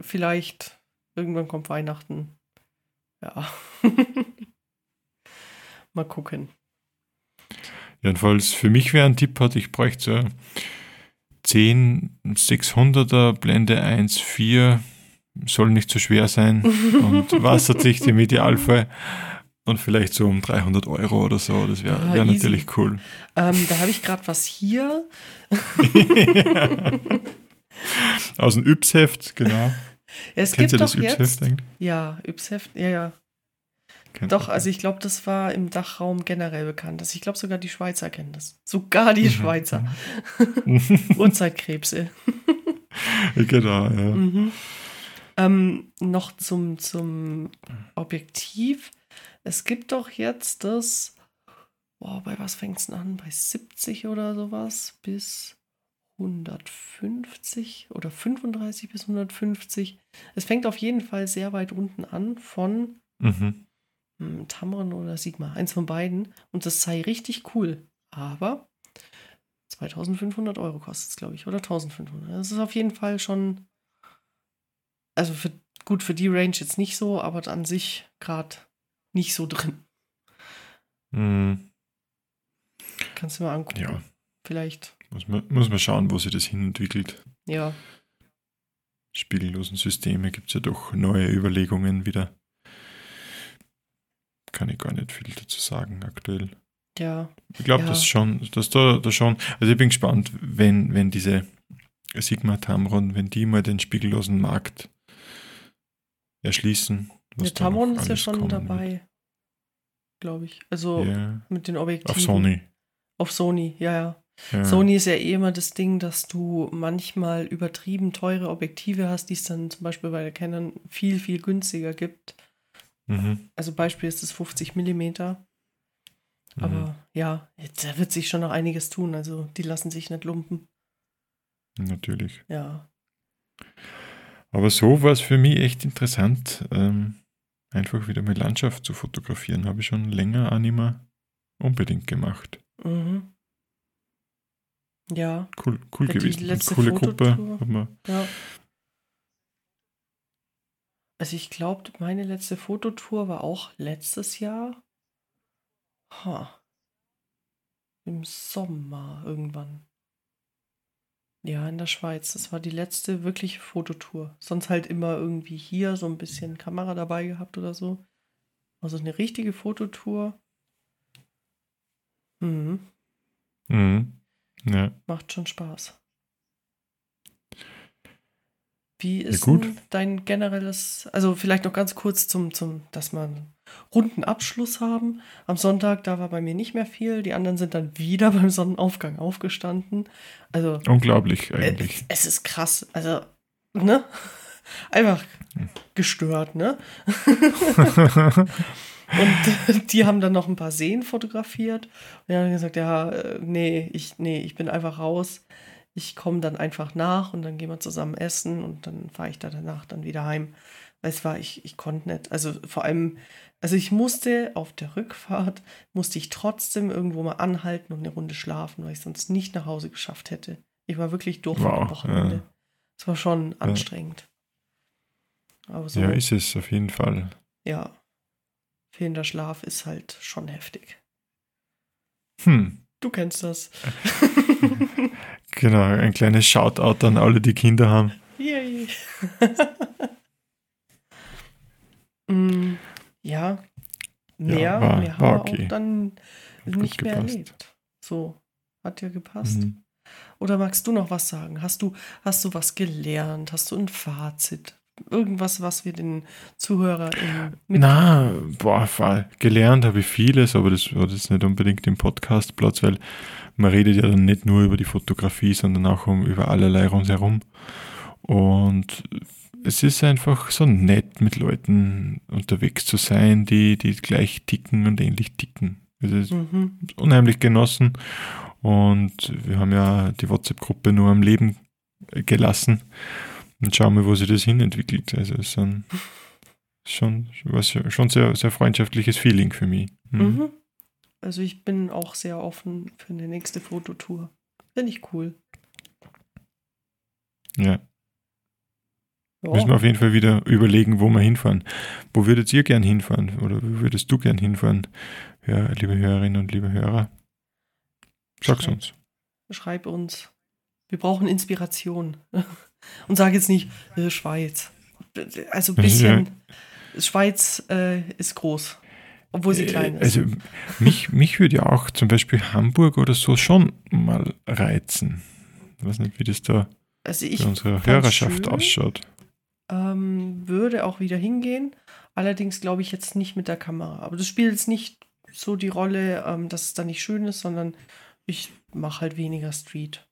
Vielleicht irgendwann kommt Weihnachten. Ja. Mal gucken. Jedenfalls für mich wäre ein Tipp hat, ich bräuchte so 10 600er Blende 1.4 soll nicht zu schwer sein und wasserdicht im Idealfall und vielleicht so um 300 Euro oder so. Das wäre wär natürlich cool. Ähm, da habe ich gerade was hier. Aus dem Yps-Heft, genau. Es Kennst gibt du das Yps-Heft eigentlich? Ja, Yps-Heft, ja, ja. Kennt Doch, also ich glaube, das war im Dachraum generell bekannt. Also ich glaube, sogar die Schweizer kennen das. Sogar die mhm. Schweizer. Urzeitkrebse. genau, ja. Mhm. Ähm, noch zum, zum Objektiv. Es gibt doch jetzt das, boah, bei was fängt es denn an? Bei 70 oder sowas bis 150 oder 35 bis 150. Es fängt auf jeden Fall sehr weit unten an von mhm. Hm, Tamron oder Sigma, eins von beiden. Und das sei richtig cool. Aber 2500 Euro kostet es, glaube ich, oder 1500. Das ist auf jeden Fall schon, also für, gut, für die Range jetzt nicht so, aber an sich gerade nicht so drin. Mhm. Kannst du mal angucken. Ja, Vielleicht, muss man, muss man schauen, wo sich das hinentwickelt. ja. spiegellosen Systeme gibt es ja doch neue Überlegungen wieder. Kann ich gar nicht viel dazu sagen aktuell. Ja, Ich glaube, Ja. dass schon, dass da, da schon, also ich bin gespannt, wenn, wenn diese Sigma Tamron, wenn die mal den spiegellosen Markt erschließen. da noch Tamron ist ja schon dabei, glaube ich. Also. Ja, mit den Objektiven. auf Sony. Auf Sony, ja, ja. Ja. Sony ist ja eh immer das Ding, dass du manchmal übertrieben teure Objektive hast, die es dann zum Beispiel bei der Canon viel, viel günstiger gibt. Mhm. Also Beispiel ist das 50 mm. Mhm. Aber ja, da wird sich schon noch einiges tun. Also die lassen sich nicht lumpen. Natürlich. Ja. Aber so war es für mich echt interessant, ähm, einfach wieder mit Landschaft zu fotografieren. Habe ich schon länger Anima unbedingt gemacht. Mhm. Ja, Cool, cool gewesen. Letzte coole Gruppe. Fototour. Hat man, ja. Also ich glaube, meine letzte Fototour war auch letztes Jahr. Ha. Im Sommer irgendwann. Ja, in der Schweiz. Das war die letzte wirkliche Fototour. Sonst halt immer irgendwie hier so ein bisschen Kamera dabei gehabt oder so. Also eine richtige Fototour. Mhm. mhm. Ja. Macht schon Spaß. Wie ist gut. denn dein generelles, also vielleicht noch ganz kurz zum, zum, dass wir einen runden Abschluss haben. Am Sonntag, da war bei mir nicht mehr viel. Die anderen sind dann wieder beim Sonnenaufgang aufgestanden. Also Unglaublich äh, eigentlich. es ist krass. Also, ne? Einfach gestört, ne? Und die haben dann noch ein paar Seen fotografiert. Und die haben gesagt, ja, äh, nee, ich, nee, ich bin einfach raus. Ich komme dann einfach nach und dann gehen wir zusammen essen und dann fahre ich da danach dann wieder heim. Weil es war, ich, ich konnte nicht. Also vor allem, also ich musste auf der Rückfahrt, musste ich trotzdem irgendwo mal anhalten und eine Runde schlafen, weil ich sonst nicht nach Hause geschafft hätte. Ich war wirklich durch Wow, am Wochenende. ja. Es war schon anstrengend. Aber so, ja, ja, ist es auf jeden Fall. fehlender Schlaf ist halt schon heftig. Hm. Du kennst das. Genau, ein kleines Shoutout an alle, die Kinder haben. Yay. Mm, ja, mehr, Ja, war- mehr war haben wir okay. auch dann nicht mehr gepasst. erlebt. So, hat dir gepasst. Mhm. Oder magst du noch was sagen? Hast du, hast du was gelernt? Hast du ein Fazit? Irgendwas, was wir den ZuhörerInnen mit Na, boah, voll. gelernt habe ich vieles, aber das war das nicht unbedingt im Podcast-Platz, weil man redet ja dann nicht nur über die Fotografie, sondern auch um, über allerlei rundherum. Und es ist einfach so nett, mit Leuten unterwegs zu sein, die, die gleich ticken und ähnlich ticken. Es ist Mhm. unheimlich genossen und wir haben ja die WhatsApp-Gruppe nur am Leben gelassen und schauen wir, wo sich das hinentwickelt. Also es ist ein, schon was schon sehr sehr freundschaftliches Feeling für mich. Mhm. Mhm. Also ich bin auch sehr offen für eine nächste Fototour. Finde ich cool. Ja, Ja. müssen wir auf jeden Fall wieder überlegen, wo wir hinfahren. Wo würdet ihr gern hinfahren oder wo würdest du gern hinfahren, ja, liebe Hörerinnen und liebe Hörer? Sag's Schreib. uns. Schreib uns. Wir brauchen Inspiration. Und sag jetzt nicht, äh, Schweiz. Also ein bisschen. Schweiz äh, ist groß. Obwohl sie klein Äh, ist. Also mich, mich würde ja auch zum Beispiel Hamburg oder so schon mal reizen. Ich weiß nicht, wie das da Also bei unserer Hörerschaft schön. ausschaut. ähm, würde auch wieder hingehen. Allerdings glaube ich jetzt nicht mit der Kamera. Aber das spielt jetzt nicht so die Rolle, ähm, dass es da nicht schön ist, sondern ich mache halt weniger Street.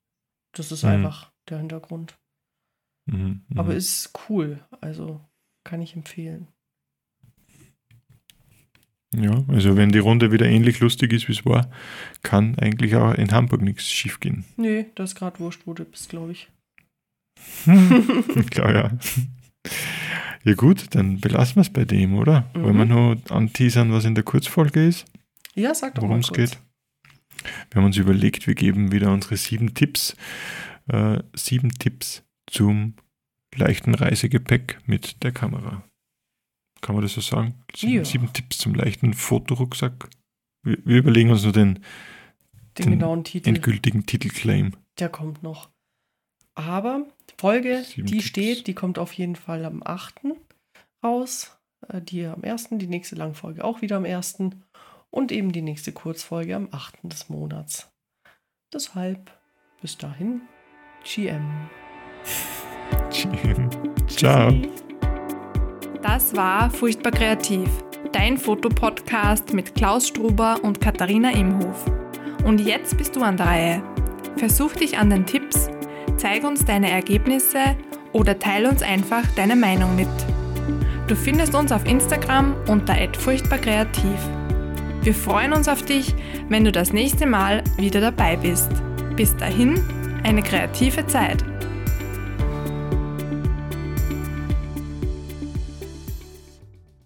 Das ist Mhm. einfach der Hintergrund. Mhm, mhm. Aber ist cool. Also kann ich empfehlen. ja, also wenn die Runde wieder ähnlich lustig ist, wie es war, kann eigentlich auch in Hamburg nichts schief gehen. Nee, das ist gerade wurscht, wo du bist, glaube ich. Klar, ja. Ja gut, dann belassen wir es bei dem, oder? Mhm. Wollen wir noch anteasern, was in der Kurzfolge ist, Ja, sag doch mal worum es geht? Wir haben uns überlegt, wir geben wieder unsere sieben Tipps, äh, sieben Tipps zum leichten Reisegepäck mit der Kamera. Kann man das so sagen? Sieben, Ja. sieben Tipps zum leichten Fotorucksack. Wir, wir überlegen uns nur den Den, Den genauen Titel, endgültigen Titelclaim. der kommt noch. Aber Folge, Sieben die Tipps. steht, die kommt auf jeden Fall am 8. raus. Äh, Die am 1., die nächste Langfolge auch wieder am 1. Und eben die nächste Kurzfolge am 8. des Monats. Deshalb bis dahin, GM. Ciao. Das war Furchtbar Kreativ, dein Fotopodcast mit Klaus Struber und Katharina Imhof. Und jetzt bist du an der Reihe. Versuch dich an den Tipps, zeig uns deine Ergebnisse oder teile uns einfach deine Meinung mit. Du findest uns auf Instagram unter @furchtbarkreativ. Wir freuen uns auf dich, wenn du das nächste Mal wieder dabei bist. Bis dahin, eine kreative Zeit.